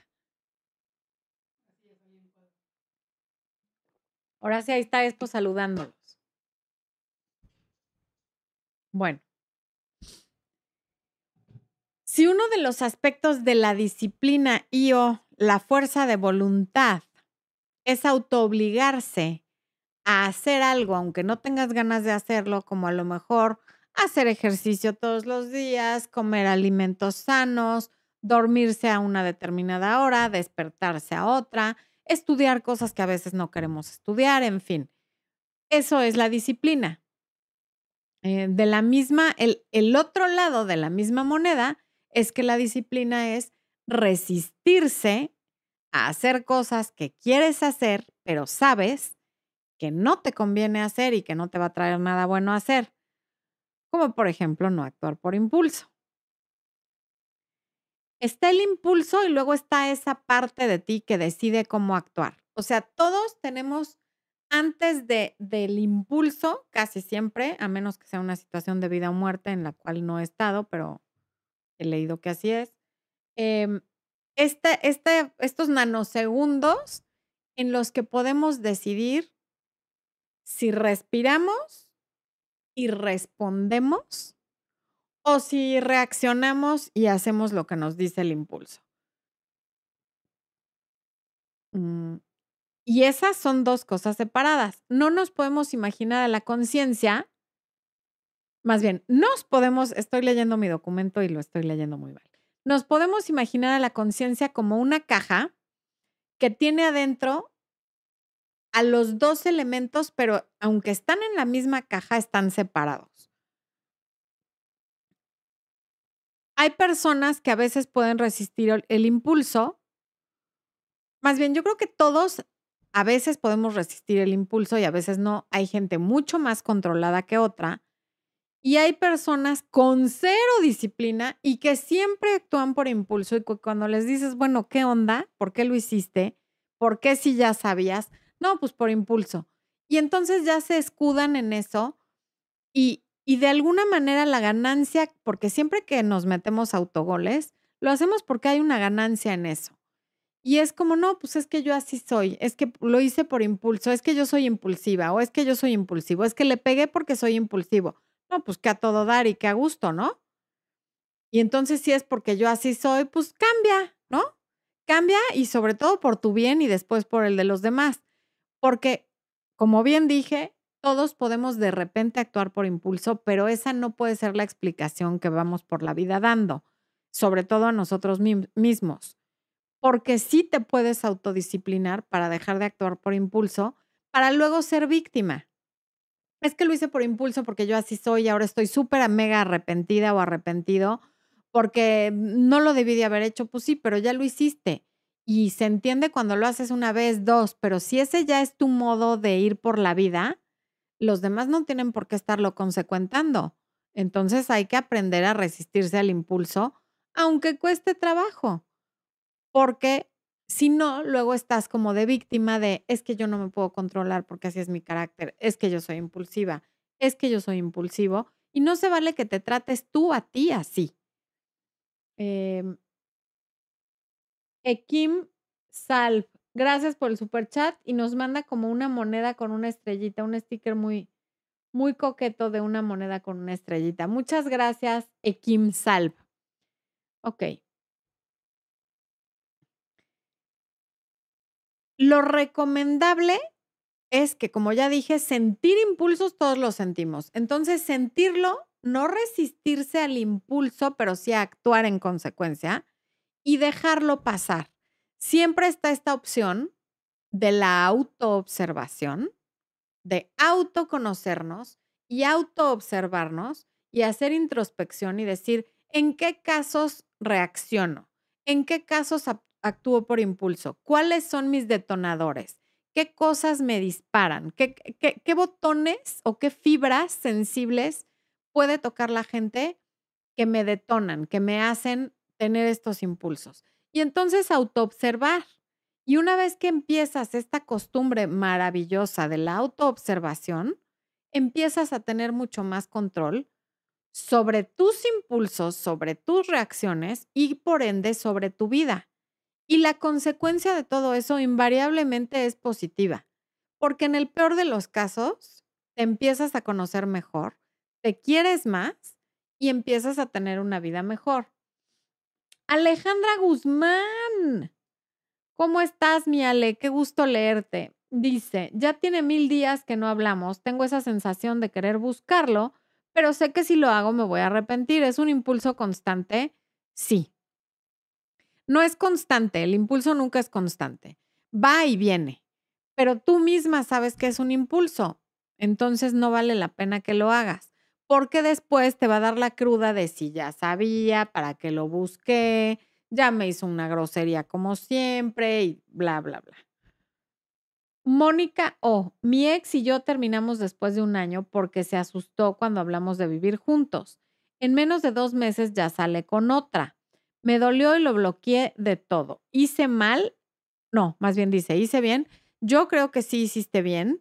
Ahora sí, ahí está esto saludándolos. Bueno. Si uno de los aspectos de la disciplina y o la fuerza de voluntad es autoobligarse a hacer algo, aunque no tengas ganas de hacerlo, como a lo mejor hacer ejercicio todos los días, comer alimentos sanos, dormirse a una determinada hora, despertarse a otra, estudiar cosas que a veces no queremos estudiar, en fin. Eso es la disciplina. Eh, de la misma, el, el otro lado de la misma moneda es que la disciplina es resistirse a hacer cosas que quieres hacer, pero sabes que no te conviene hacer y que no te va a traer nada bueno hacer. Como por ejemplo no actuar por impulso. Está el impulso y luego está esa parte de ti que decide cómo actuar. O sea, todos tenemos antes de, del impulso, casi siempre, a menos que sea una situación de vida o muerte en la cual no he estado, pero he leído que así es, em, estos nanosegundos en los que podemos decidir si respiramos y respondemos o si reaccionamos y hacemos lo que nos dice el impulso. Mm, y esas son dos cosas separadas. No nos podemos imaginar a la conciencia, más bien, nos podemos, estoy leyendo mi documento y lo estoy leyendo muy mal. Nos podemos imaginar a la conciencia como una caja que tiene adentro a los dos elementos, pero aunque están en la misma caja, están separados. Hay personas que a veces pueden resistir el impulso. Más bien, yo creo que todos a veces podemos resistir el impulso y a veces no. Hay gente mucho más controlada que otra. Y hay personas con cero disciplina y que siempre actúan por impulso y cuando les dices, bueno, ¿qué onda? ¿Por qué lo hiciste? ¿Por qué si ya sabías? No, pues por impulso. Y entonces ya se escudan en eso y, y de alguna manera la ganancia, porque siempre que nos metemos autogoles, lo hacemos porque hay una ganancia en eso. Y es como, no, pues es que yo así soy, es que lo hice por impulso, es que yo soy impulsiva, o es que yo soy impulsivo, es que le pegué porque soy impulsivo. No, pues que a todo dar y que a gusto, ¿no? Y entonces si es porque yo así soy, pues cambia, ¿no? Cambia y sobre todo por tu bien y después por el de los demás. Porque, como bien dije, todos podemos de repente actuar por impulso, pero esa no puede ser la explicación que vamos por la vida dando, sobre todo a nosotros mismos porque sí te puedes autodisciplinar para dejar de actuar por impulso, para luego ser víctima. Es que lo hice por impulso porque yo así soy y ahora estoy súper mega arrepentida o arrepentido porque no lo debí de haber hecho. Pues sí, pero ya lo hiciste. Y se entiende cuando lo haces una vez, dos, pero si ese ya es tu modo de ir por la vida, los demás no tienen por qué estarlo consecuentando. Entonces hay que aprender a resistirse al impulso, aunque cueste trabajo porque si no, luego estás como de víctima de, es que yo no me puedo controlar porque así es mi carácter, es que yo soy impulsiva, es que yo soy impulsivo, y no se vale que te trates tú a ti así. Eh, Ekim gracias por el super chat y nos manda como una moneda con una estrellita, un sticker muy, muy coqueto de una moneda con una estrellita. Muchas gracias, Ekim Salv. Ok. Lo recomendable es que, como ya dije, sentir impulsos todos los sentimos. Entonces, sentirlo, no resistirse al impulso, pero sí actuar en consecuencia y dejarlo pasar. Siempre está esta opción de la autoobservación, de autoconocernos y autoobservarnos y hacer introspección y decir, ¿en qué casos reacciono? ¿En qué casos actúo por impulso? ¿Cuáles son mis detonadores? ¿Qué cosas me disparan? ¿Qué, botones o qué fibras sensibles puede tocar la gente que me detonan, que me hacen tener estos impulsos? Y entonces autoobservar. Y una vez que empiezas esta costumbre maravillosa de la autoobservación, empiezas a tener mucho más control sobre tus impulsos, sobre tus reacciones y por ende sobre tu vida. Y la consecuencia de todo eso invariablemente es positiva, Porque en el peor de los casos, te empiezas a conocer mejor, te quieres más y empiezas a tener una vida mejor. Alejandra Guzmán. ¿Cómo estás, mi Ale? Qué gusto leerte. Dice, ya tiene mil días que no hablamos, tengo esa sensación de querer buscarlo, pero sé que si lo hago me voy a arrepentir. ¿Es un impulso constante? Sí. No es constante, el impulso nunca es constante. Va y viene, pero tú misma sabes que es un impulso, entonces no vale la pena que lo hagas, porque después te va a dar la cruda de si ya sabía, para que lo busqué, ya me hizo una grosería como siempre y bla, bla, bla. Mónica O, mi ex y yo terminamos después de un año porque se asustó cuando hablamos de vivir juntos. En menos de dos meses ya sale con otra. Me dolió y lo bloqueé de todo. ¿Hice mal? No, más bien dice, hice bien. Yo creo que sí hiciste bien.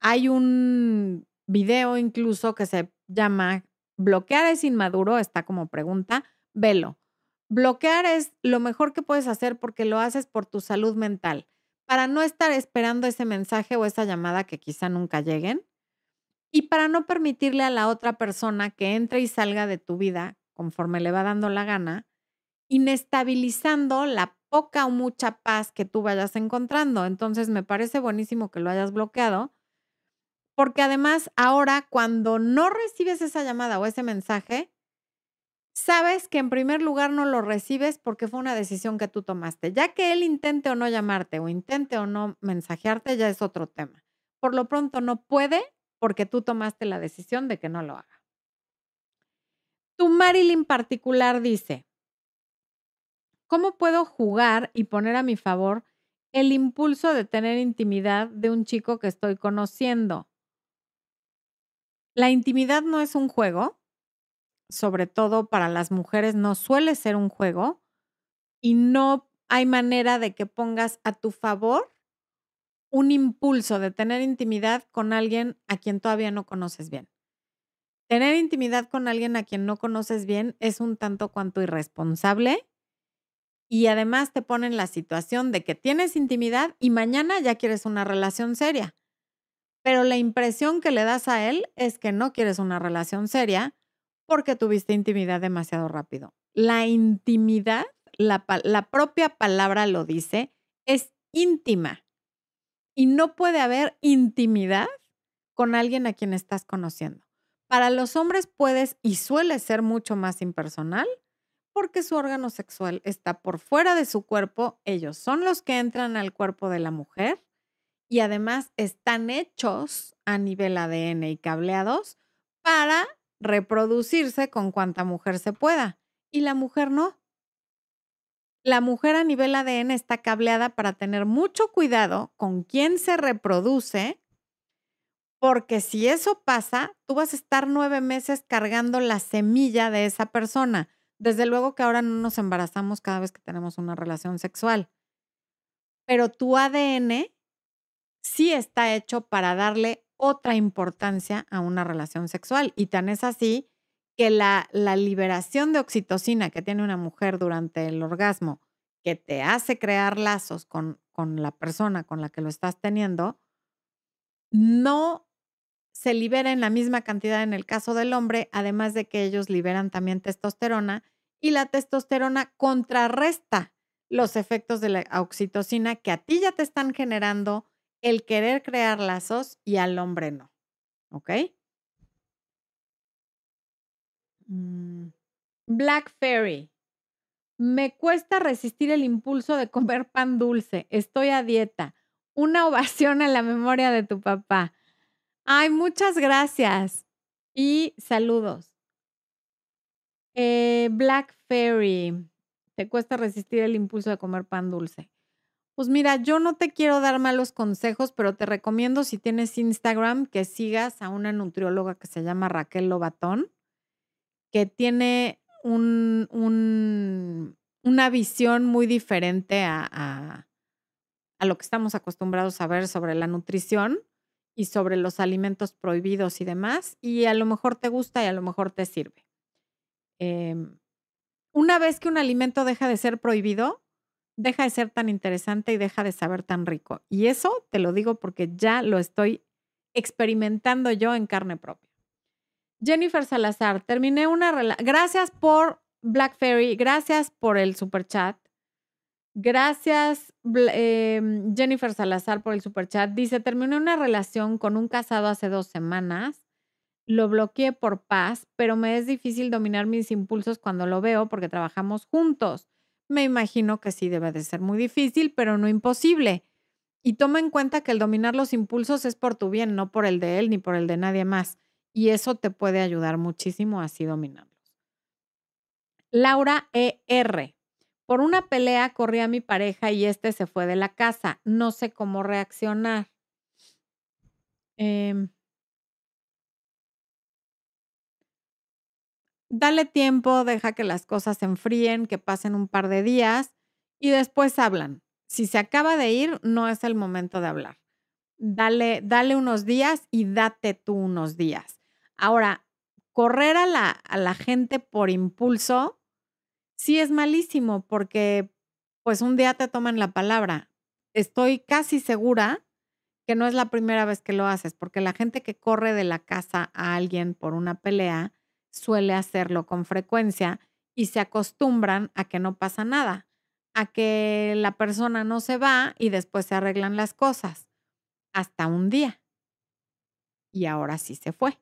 hay un video incluso que se llama Bloquear es inmaduro, está como pregunta, velo. Bloquear es lo mejor que puedes hacer porque lo haces por tu salud mental para no estar esperando ese mensaje o esa llamada que quizá nunca lleguen y para no permitirle a la otra persona que entre y salga de tu vida conforme le va dando la gana, inestabilizando la poca o mucha paz que tú vayas encontrando. Entonces me parece buenísimo que lo hayas bloqueado, porque además ahora cuando no recibes esa llamada o ese mensaje, sabes que en primer lugar no lo recibes porque fue una decisión que tú tomaste. Ya que él intente o no llamarte o intente o no mensajearte, ya es otro tema. Por lo pronto no puede porque tú tomaste la decisión de que no lo haga. Tu Marilyn particular dice, ¿cómo puedo jugar y poner a mi favor el impulso de tener intimidad de un chico que estoy conociendo? La intimidad no es un juego, sobre todo para las mujeres, no suele ser un juego y no hay manera de que pongas a tu favor un impulso de tener intimidad con alguien a quien todavía no conoces bien. Tener intimidad con alguien a quien no conoces bien es un tanto cuanto irresponsable y además te pone en la situación de que tienes intimidad y mañana ya quieres una relación seria. Pero la impresión que le das a él es que no quieres una relación seria porque tuviste intimidad demasiado rápido. La intimidad, la, propia palabra lo dice, es íntima. Y no puede haber intimidad con alguien a quien estás conociendo. Para los hombres puedes y suele ser mucho más impersonal porque su órgano sexual está por fuera de su cuerpo, ellos son los que entran al cuerpo de la mujer y además están hechos a nivel ADN y cableados para reproducirse con cuanta mujer se pueda y la mujer no. La mujer a nivel ADN está cableada para tener mucho cuidado con quién se reproduce, porque si eso pasa, tú vas a estar nueve meses cargando la semilla de esa persona. Desde luego que ahora no nos embarazamos cada vez que tenemos una relación sexual, pero tu ADN sí está hecho para darle otra importancia a una relación sexual. Y tan es así que la, liberación de oxitocina que tiene una mujer durante el orgasmo, que te hace crear lazos con, con la persona con la que lo estás teniendo, no se libera en la misma cantidad en el caso del hombre, además de que ellos liberan también testosterona y la testosterona contrarresta los efectos de la oxitocina que a ti ya te están generando el querer crear lazos y al hombre no. ¿Ok? Mm, Black Fairy. Me cuesta resistir el impulso de comer pan dulce. Estoy a dieta. Una ovación a la memoria de tu papá. Ay, muchas gracias. Y saludos. Eh, Black Fairy. Te cuesta resistir el impulso de comer pan dulce. Pues mira, yo no te quiero dar malos consejos, pero te recomiendo si tienes Instagram que sigas a una nutrióloga que se llama Raquel Lobatón, que tiene un, una visión muy diferente a, a lo que estamos acostumbrados a ver sobre la nutrición y sobre los alimentos prohibidos y demás, y a lo mejor te gusta y a lo mejor te sirve. Em, una vez que un alimento deja de ser prohibido, deja de ser tan interesante y deja de saber tan rico. Y eso te lo digo porque ya lo estoy experimentando yo en carne propia. Jennifer Salazar, terminé una relación. Gracias por Black Fairy, gracias por el super chat. Gracias, em, Jennifer Salazar, por el super chat. Dice: Terminé una relación con un casado hace dos semanas. Lo bloqueé por paz, pero me es difícil dominar mis impulsos cuando lo veo porque trabajamos juntos. Me imagino que sí debe de ser muy difícil, pero no imposible. Y toma en cuenta que el dominar los impulsos es por tu bien, no por el de él ni por el de nadie más. Y eso te puede ayudar muchísimo así dominarlos. Laura ER. Por una pelea corrí a mi pareja y este se fue de la casa. No sé cómo reaccionar. Em, dale tiempo, deja que las cosas se enfríen, que pasen un par de días y después hablan. Si se acaba de ir, no es el momento de hablar. Dale, dale unos días y date tú unos días. Ahora, correr a la, a la gente por impulso sí es malísimo porque pues un día te toman la palabra. Estoy casi segura que no es la primera vez que lo haces, porque la gente que corre de la casa a alguien por una pelea suele hacerlo con frecuencia y se acostumbran a que no pasa nada, a que la persona no se va y después se arreglan las cosas, hasta un día. Y ahora sí se fue.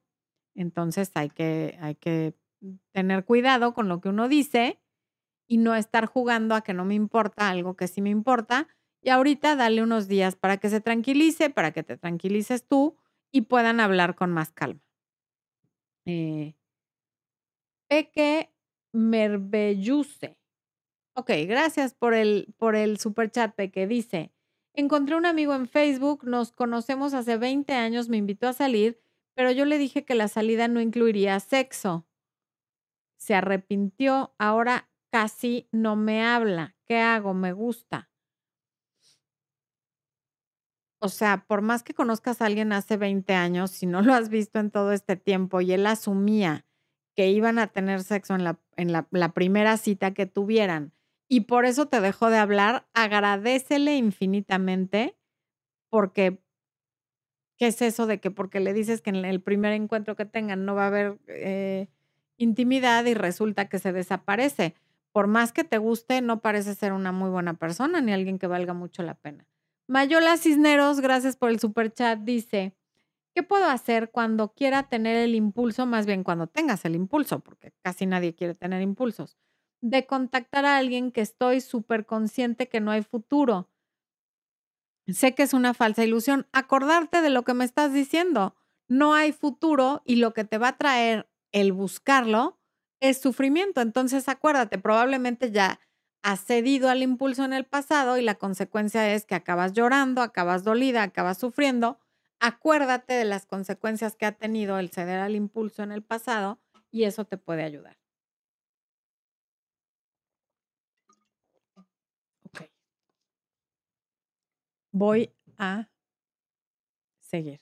Entonces hay que, hay que tener cuidado con lo que uno dice y no estar jugando a que no me importa algo que sí me importa. Y ahorita dale unos días para que se tranquilice, para que te tranquilices tú y puedan hablar con más calma. Eh, Peque Merbelluse. Ok, gracias por el, por el super chat, Peque. Dice, encontré un amigo en Facebook, nos conocemos hace 20 años, me invitó a salir, pero yo le dije que la salida no incluiría sexo. Se arrepintió, ahora casi no me habla. ¿Qué hago? Me gusta. O sea, por más que conozcas a alguien hace 20 años, si no lo has visto en todo este tiempo y él asumía que iban a tener sexo en la, en la, primera cita que tuvieran y por eso te dejó de hablar, agradecele infinitamente porque, ¿qué es eso de que porque le dices que en el primer encuentro que tengan no va a haber eh, intimidad y resulta que se desaparece? Por más que te guste, no parece ser una muy buena persona ni alguien que valga mucho la pena. Mayola Cisneros, gracias por el super chat, dice, ¿Qué puedo hacer cuando quiera tener el impulso, más bien cuando tengas el impulso, porque casi nadie quiere tener impulsos, de contactar a alguien que estoy súper consciente que no hay futuro? Sé que es una falsa ilusión. Acordarte de lo que me estás diciendo. No hay futuro y lo que te va a traer el buscarlo es sufrimiento. Entonces, acuérdate, probablemente ya has cedido al impulso en el pasado y la consecuencia es que acabas llorando, acabas dolida, acabas sufriendo acuérdate de las consecuencias que ha tenido el ceder al impulso en el pasado y eso te puede ayudar. Ok. Voy a seguir.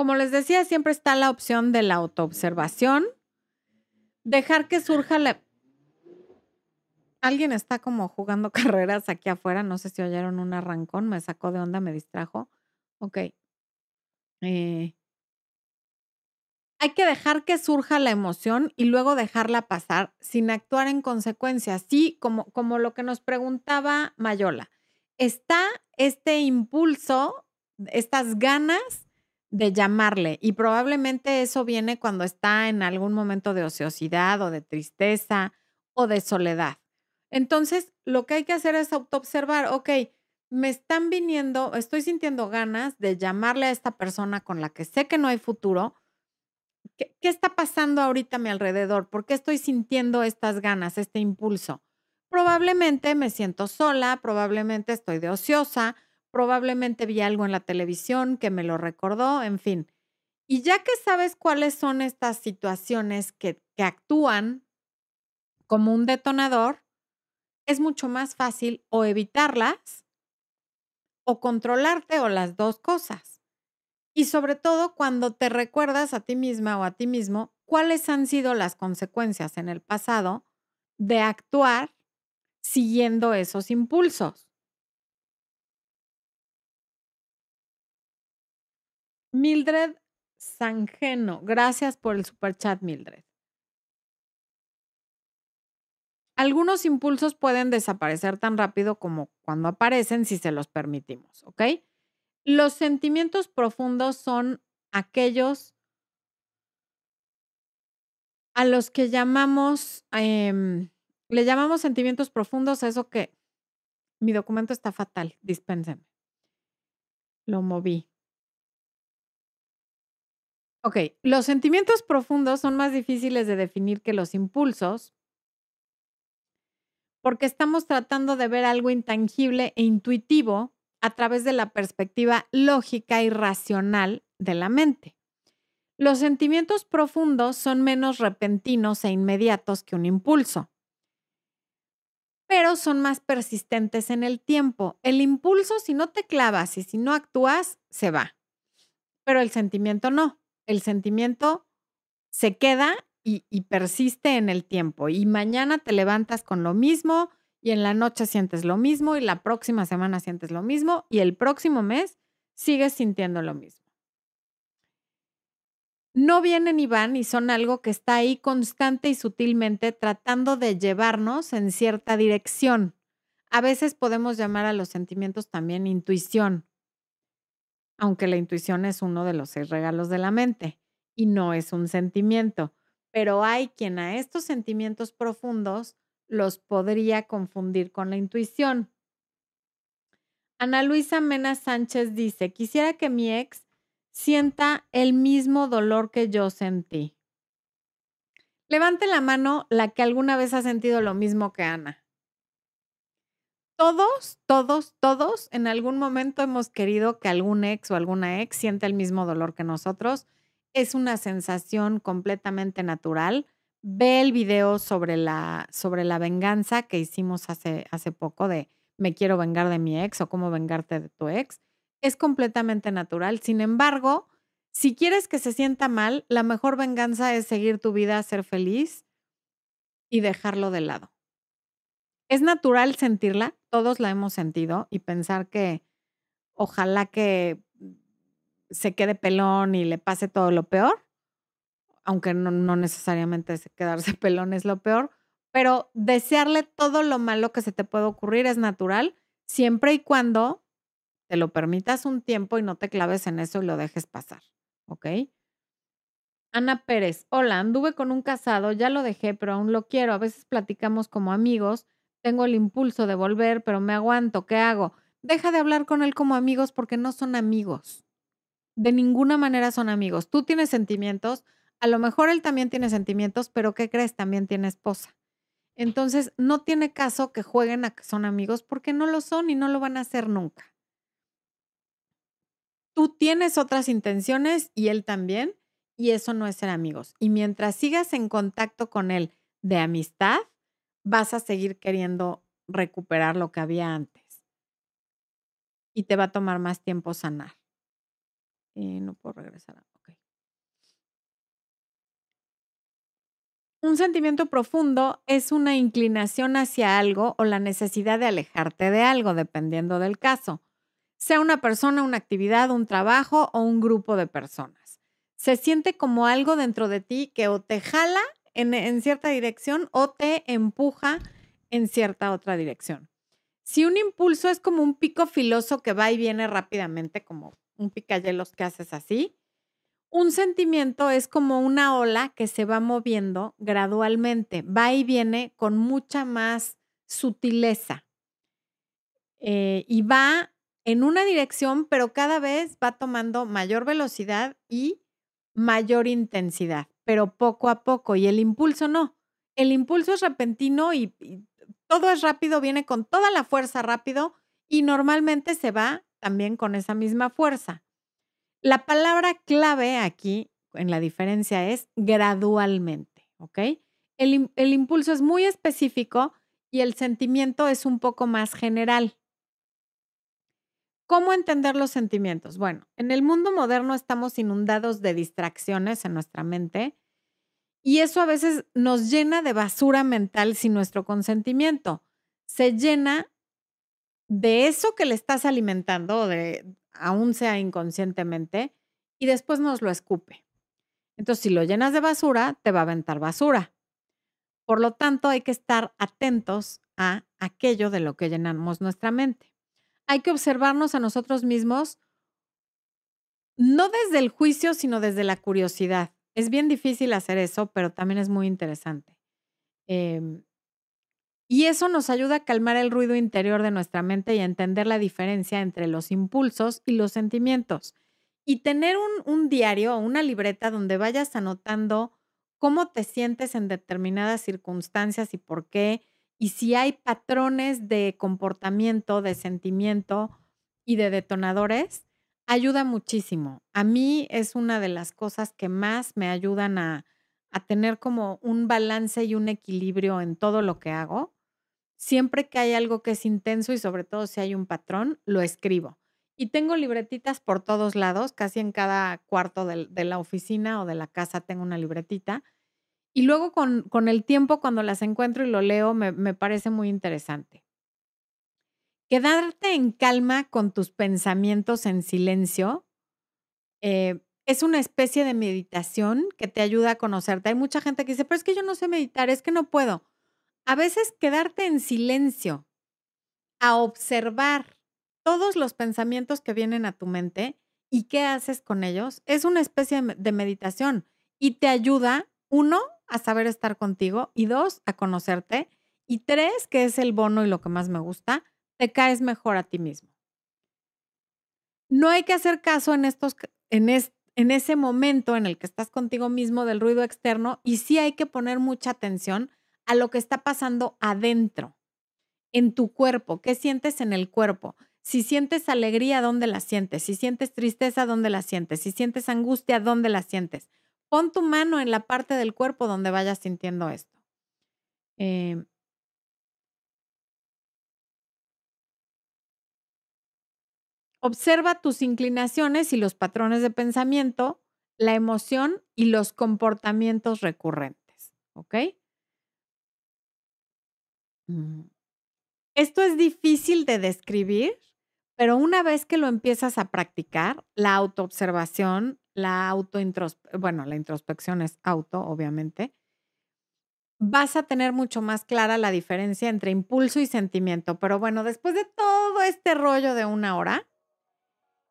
Como les decía, siempre está la opción de la autoobservación. Dejar que surja la Alguien está como jugando carreras aquí afuera. No sé si oyeron un arrancón. Me sacó de onda, me distrajo. Ok. Eh, hay que dejar que surja la emoción y luego dejarla pasar sin actuar en consecuencia. Sí, como, como lo que nos preguntaba Mayola. Está este impulso, estas ganas de llamarle y probablemente eso viene cuando está en algún momento de ociosidad o de tristeza o de soledad. Entonces, lo que hay que hacer es autoobservar, ok, me están viniendo, estoy sintiendo ganas de llamarle a esta persona con la que sé que no hay futuro. ¿Qué, está pasando ahorita a mi alrededor? ¿Por qué estoy sintiendo estas ganas, este impulso? Probablemente me siento sola, probablemente estoy de ociosa, probablemente vi algo en la televisión que me lo recordó, en fin. Y ya que sabes cuáles son estas situaciones que, que actúan como un detonador, es mucho más fácil o evitarlas o controlarte o las dos cosas. Y sobre todo cuando te recuerdas a ti misma o a ti mismo cuáles han sido las consecuencias en el pasado de actuar siguiendo esos impulsos. Mildred Sanjeno, gracias por el super chat, Mildred. Algunos impulsos pueden desaparecer tan rápido como cuando aparecen si se los permitimos, ¿ok? Los sentimientos profundos son aquellos a los que llamamos, em, le llamamos sentimientos profundos eso que mi documento está fatal, dispénsenme. Lo moví. Ok, los sentimientos profundos son más difíciles de definir que los impulsos porque estamos tratando de ver algo intangible e intuitivo a través de la perspectiva lógica y racional de la mente. Los sentimientos profundos son menos repentinos e inmediatos que un impulso, pero son más persistentes en el tiempo. El impulso, si no te clavas y si no actúas, se va, pero el sentimiento no. El sentimiento se queda y, persiste en el tiempo y mañana te levantas con lo mismo y en la noche sientes lo mismo y la próxima semana sientes lo mismo y el próximo mes sigues sintiendo lo mismo no vienen y van y son algo que está ahí constante y sutilmente tratando de llevarnos en cierta dirección. A veces podemos llamar a los sentimientos también intuición, aunque la intuición es uno de los seis regalos de la mente y no es un sentimiento, pero hay quien a estos sentimientos profundos los podría confundir con la intuición. Ana Luisa Mena Sánchez dice, quisiera que mi ex sienta el mismo dolor que yo sentí. Levante la mano la que alguna vez ha sentido lo mismo que Ana. Todos, todos, todos en algún momento hemos querido que algún ex o alguna ex sienta el mismo dolor que nosotros. Es una sensación completamente natural. Ve el video sobre la, sobre la venganza que hicimos hace, hace poco de me quiero vengar de mi ex o cómo vengarte de tu ex es completamente natural. Sin embargo, si quieres que se sienta mal, la mejor venganza es seguir tu vida, ser feliz y dejarlo de lado. Es natural sentirla, todos la hemos sentido y pensar que ojalá que se quede pelón y le pase todo lo peor, aunque no, no necesariamente quedarse pelón es lo peor, pero desearle todo lo malo que se te puede ocurrir es natural, siempre y cuando te lo permitas un tiempo y no te claves en eso y lo dejes pasar, ¿ok? Ana Pérez, hola, anduve con un casado, ya lo dejé, pero aún lo quiero. A veces platicamos como amigos, tengo el impulso de volver, pero me aguanto, ¿qué hago? Deja de hablar con él como amigos porque no son amigos. De ninguna manera son amigos. Tú tienes sentimientos, a lo mejor él también tiene sentimientos, pero ¿qué crees? También tiene esposa. Entonces, no tiene caso que jueguen a que son amigos porque no lo son y no lo van a hacer nunca tú tienes otras intenciones y él también, y eso no es ser amigos. Y mientras sigas en contacto con él de amistad, vas a seguir queriendo recuperar lo que había antes. Y te va a tomar más tiempo sanar. Eh, no puedo regresar. Un sentimiento profundo es una inclinación hacia algo o la necesidad de alejarte de algo, dependiendo del caso sea una persona, una actividad, un trabajo o un grupo de personas. Se siente como algo dentro de ti que o te jala en, cierta dirección o te empuja en cierta otra dirección. Si un impulso es como un pico filoso que va y viene rápidamente, como un picayelos que haces así, un sentimiento es como una ola que se va moviendo gradualmente, va y viene con mucha más sutileza eh, y va en una dirección, pero cada vez va tomando mayor velocidad y mayor intensidad, pero poco a poco. Y el impulso no. El impulso es repentino y, todo es rápido, viene con toda la fuerza rápido y normalmente se va también con esa misma fuerza. La palabra clave aquí en la diferencia es gradualmente, ¿ok? El, el impulso es muy específico y el sentimiento es un poco más general. ¿Cómo entender los sentimientos? Bueno, en el mundo moderno estamos inundados de distracciones en nuestra mente Y eso a veces nos llena de basura mental sin nuestro consentimiento. Se llena de eso que le estás alimentando, de, aún sea inconscientemente, y después nos lo escupe. Entonces, si lo llenas de basura, te va a aventar basura. Por lo tanto, hay que estar atentos a aquello de lo que llenamos nuestra mente. Hay que observarnos a nosotros mismos no desde el juicio, sino desde la curiosidad. Es bien difícil hacer eso, pero también es muy interesante. Em, y eso nos ayuda a calmar el ruido interior de nuestra mente y a entender la diferencia entre los impulsos y los sentimientos. Y tener un, un diario o una libreta donde vayas anotando cómo te sientes en determinadas circunstancias y por qué, y si hay patrones de comportamiento, de sentimiento y de detonadores, ayuda muchísimo. A mí es una de las cosas que más me ayudan a, tener como un balance y un equilibrio en todo lo que hago. Siempre que hay algo que es intenso y sobre todo si hay un patrón, lo escribo. Y tengo libretitas por todos lados, casi en cada cuarto de, la oficina o de la casa tengo una libretita. Y luego con, con, el tiempo, cuando las encuentro y lo leo, me, me parece muy interesante. Quedarte en calma con tus pensamientos en silencio eh, es una especie de meditación que te ayuda a conocerte. Hay mucha gente que dice, pero es que yo no sé meditar, es que no puedo. A veces quedarte en silencio, a observar todos los pensamientos que vienen a tu mente y qué haces con ellos, es una especie de meditación y te ayuda, uno, a saber estar contigo y dos, a conocerte y tres, que es el bono y lo que más me gusta, te caes mejor a ti mismo. No hay que hacer caso en, estos, en, en ese momento en el que estás contigo mismo del ruido externo y sí hay que poner mucha atención a lo que está pasando adentro, en tu cuerpo, qué sientes en el cuerpo. Si sientes alegría, ¿dónde la sientes? Si sientes tristeza, ¿dónde la sientes? Si sientes angustia, ¿dónde la sientes? Pon tu mano en la parte del cuerpo donde vayas sintiendo esto. Eh, Observa tus inclinaciones y los patrones de pensamiento, la emoción y los comportamientos recurrentes. ¿Ok? Mm. Esto es difícil de describir, pero una vez que lo empiezas a practicar, la autoobservación, la autointrospección, bueno, la introspección es auto, obviamente, vas a tener mucho más clara la diferencia entre impulso y sentimiento. Pero bueno, después de todo este rollo de una hora,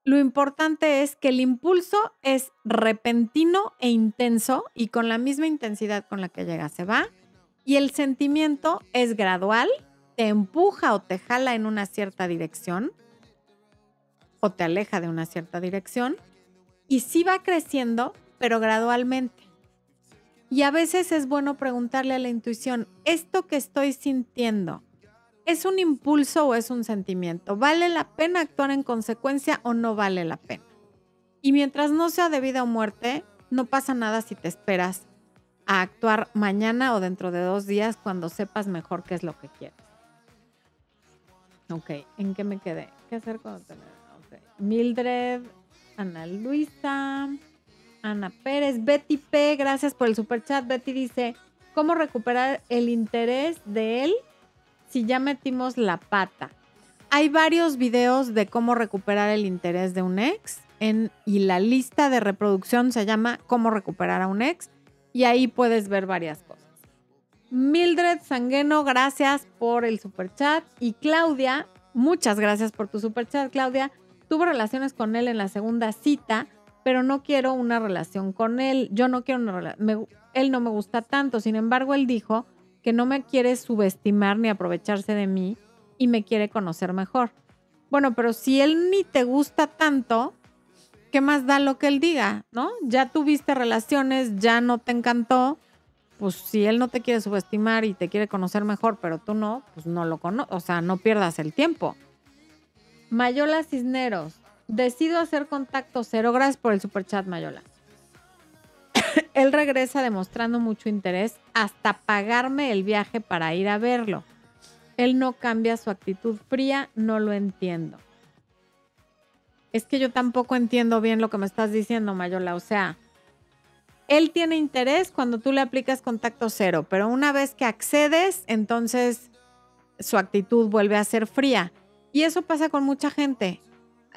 lo importante es que el impulso es repentino e intenso y con la misma intensidad con la que llega se va. Y el sentimiento es gradual, te empuja o te jala en una cierta dirección o te aleja de una cierta dirección y sí va creciendo, pero gradualmente. Y a veces es bueno preguntarle a la intuición, ¿esto que estoy sintiendo ¿Es un impulso o es un sentimiento? ¿Vale la pena actuar en consecuencia o no vale la pena? Y mientras no sea de vida o muerte, no pasa nada si te esperas a actuar mañana o dentro de dos días cuando sepas mejor qué es lo que quieres. Ok, ¿en qué me quedé? ¿Qué hacer cuando te... Okay. Mildred, Ana Luisa, Ana Pérez, Betty P, gracias por el super chat. Betty dice, ¿cómo recuperar el interés de él si ya metimos la pata. Hay varios videos de cómo recuperar el interés de un ex y la lista de reproducción se llama Cómo recuperar a un ex y ahí puedes ver varias cosas. Mildred Sangueno, gracias por el super chat y Claudia, muchas gracias por tu super chat, Claudia. Tuvo relaciones con él en la segunda cita, pero no quiero una relación con él. Yo no quiero una relación. Él no me gusta tanto. Sin embargo, él dijo que no me quiere subestimar ni aprovecharse de mí y me quiere conocer mejor. Bueno, pero si él ni te gusta tanto, ¿qué más da lo que él diga? ¿No? Ya tuviste relaciones, ya no te encantó. Pues si él no te quiere subestimar y te quiere conocer mejor, pero tú no, pues no lo conoces. O sea, no pierdas el tiempo. Mayola Cisneros, decido hacer contacto cero. Gracias por el super chat, Mayola. Él regresa demostrando mucho interés hasta pagarme el viaje para ir a verlo. Él no cambia su actitud fría, no lo entiendo. Es que yo tampoco entiendo bien lo que me estás diciendo, Mayola. O sea, Él tiene interés cuando tú le aplicas contacto cero, pero una vez que accedes, entonces su actitud vuelve a ser fría. Y eso pasa con mucha gente.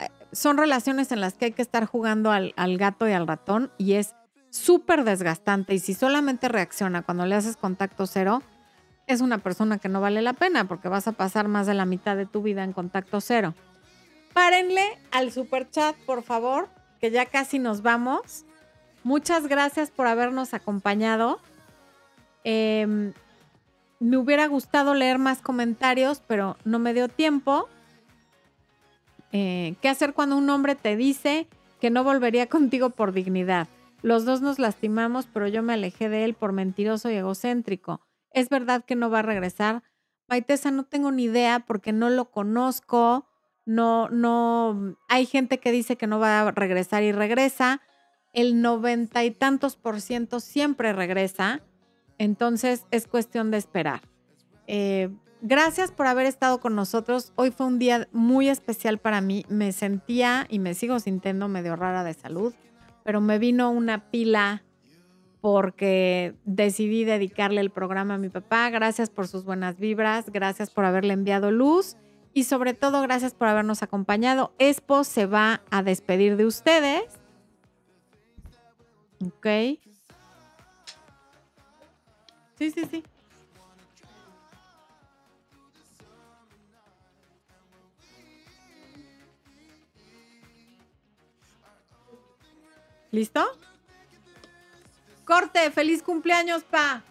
Eh, son relaciones en las que hay que estar jugando al, al gato y al ratón y es súper desgastante. Y si solamente reacciona cuando le haces contacto cero, es una persona que no vale la pena porque vas a pasar más de la mitad de tu vida en contacto cero. Párenle al super chat, por favor, que ya casi nos vamos. Muchas gracias por habernos acompañado. Em, me hubiera gustado leer más comentarios, pero no me dio tiempo. Eh, ¿Qué hacer cuando un hombre te dice que no volvería contigo por dignidad? Los dos nos lastimamos, pero yo me alejé de él por mentiroso y egocéntrico. ¿Es verdad que no va a regresar? Maitesa, no tengo ni idea porque no lo conozco. No, no, hay gente que dice que no va a regresar y regresa. El noventa y tantos por ciento siempre regresa. Entonces es cuestión de esperar. Eh, gracias por haber estado con nosotros. Hoy fue un día muy especial para mí. Me sentía y me sigo sintiendo medio rara de salud, pero me vino una pila porque decidí dedicarle el programa a mi papá. Gracias por sus buenas vibras, gracias por haberle enviado luz y sobre todo gracias por habernos acompañado. Expo se va a despedir de ustedes. Ok. Sí, sí, sí. ¿Listo? Corte, feliz cumpleaños, pa.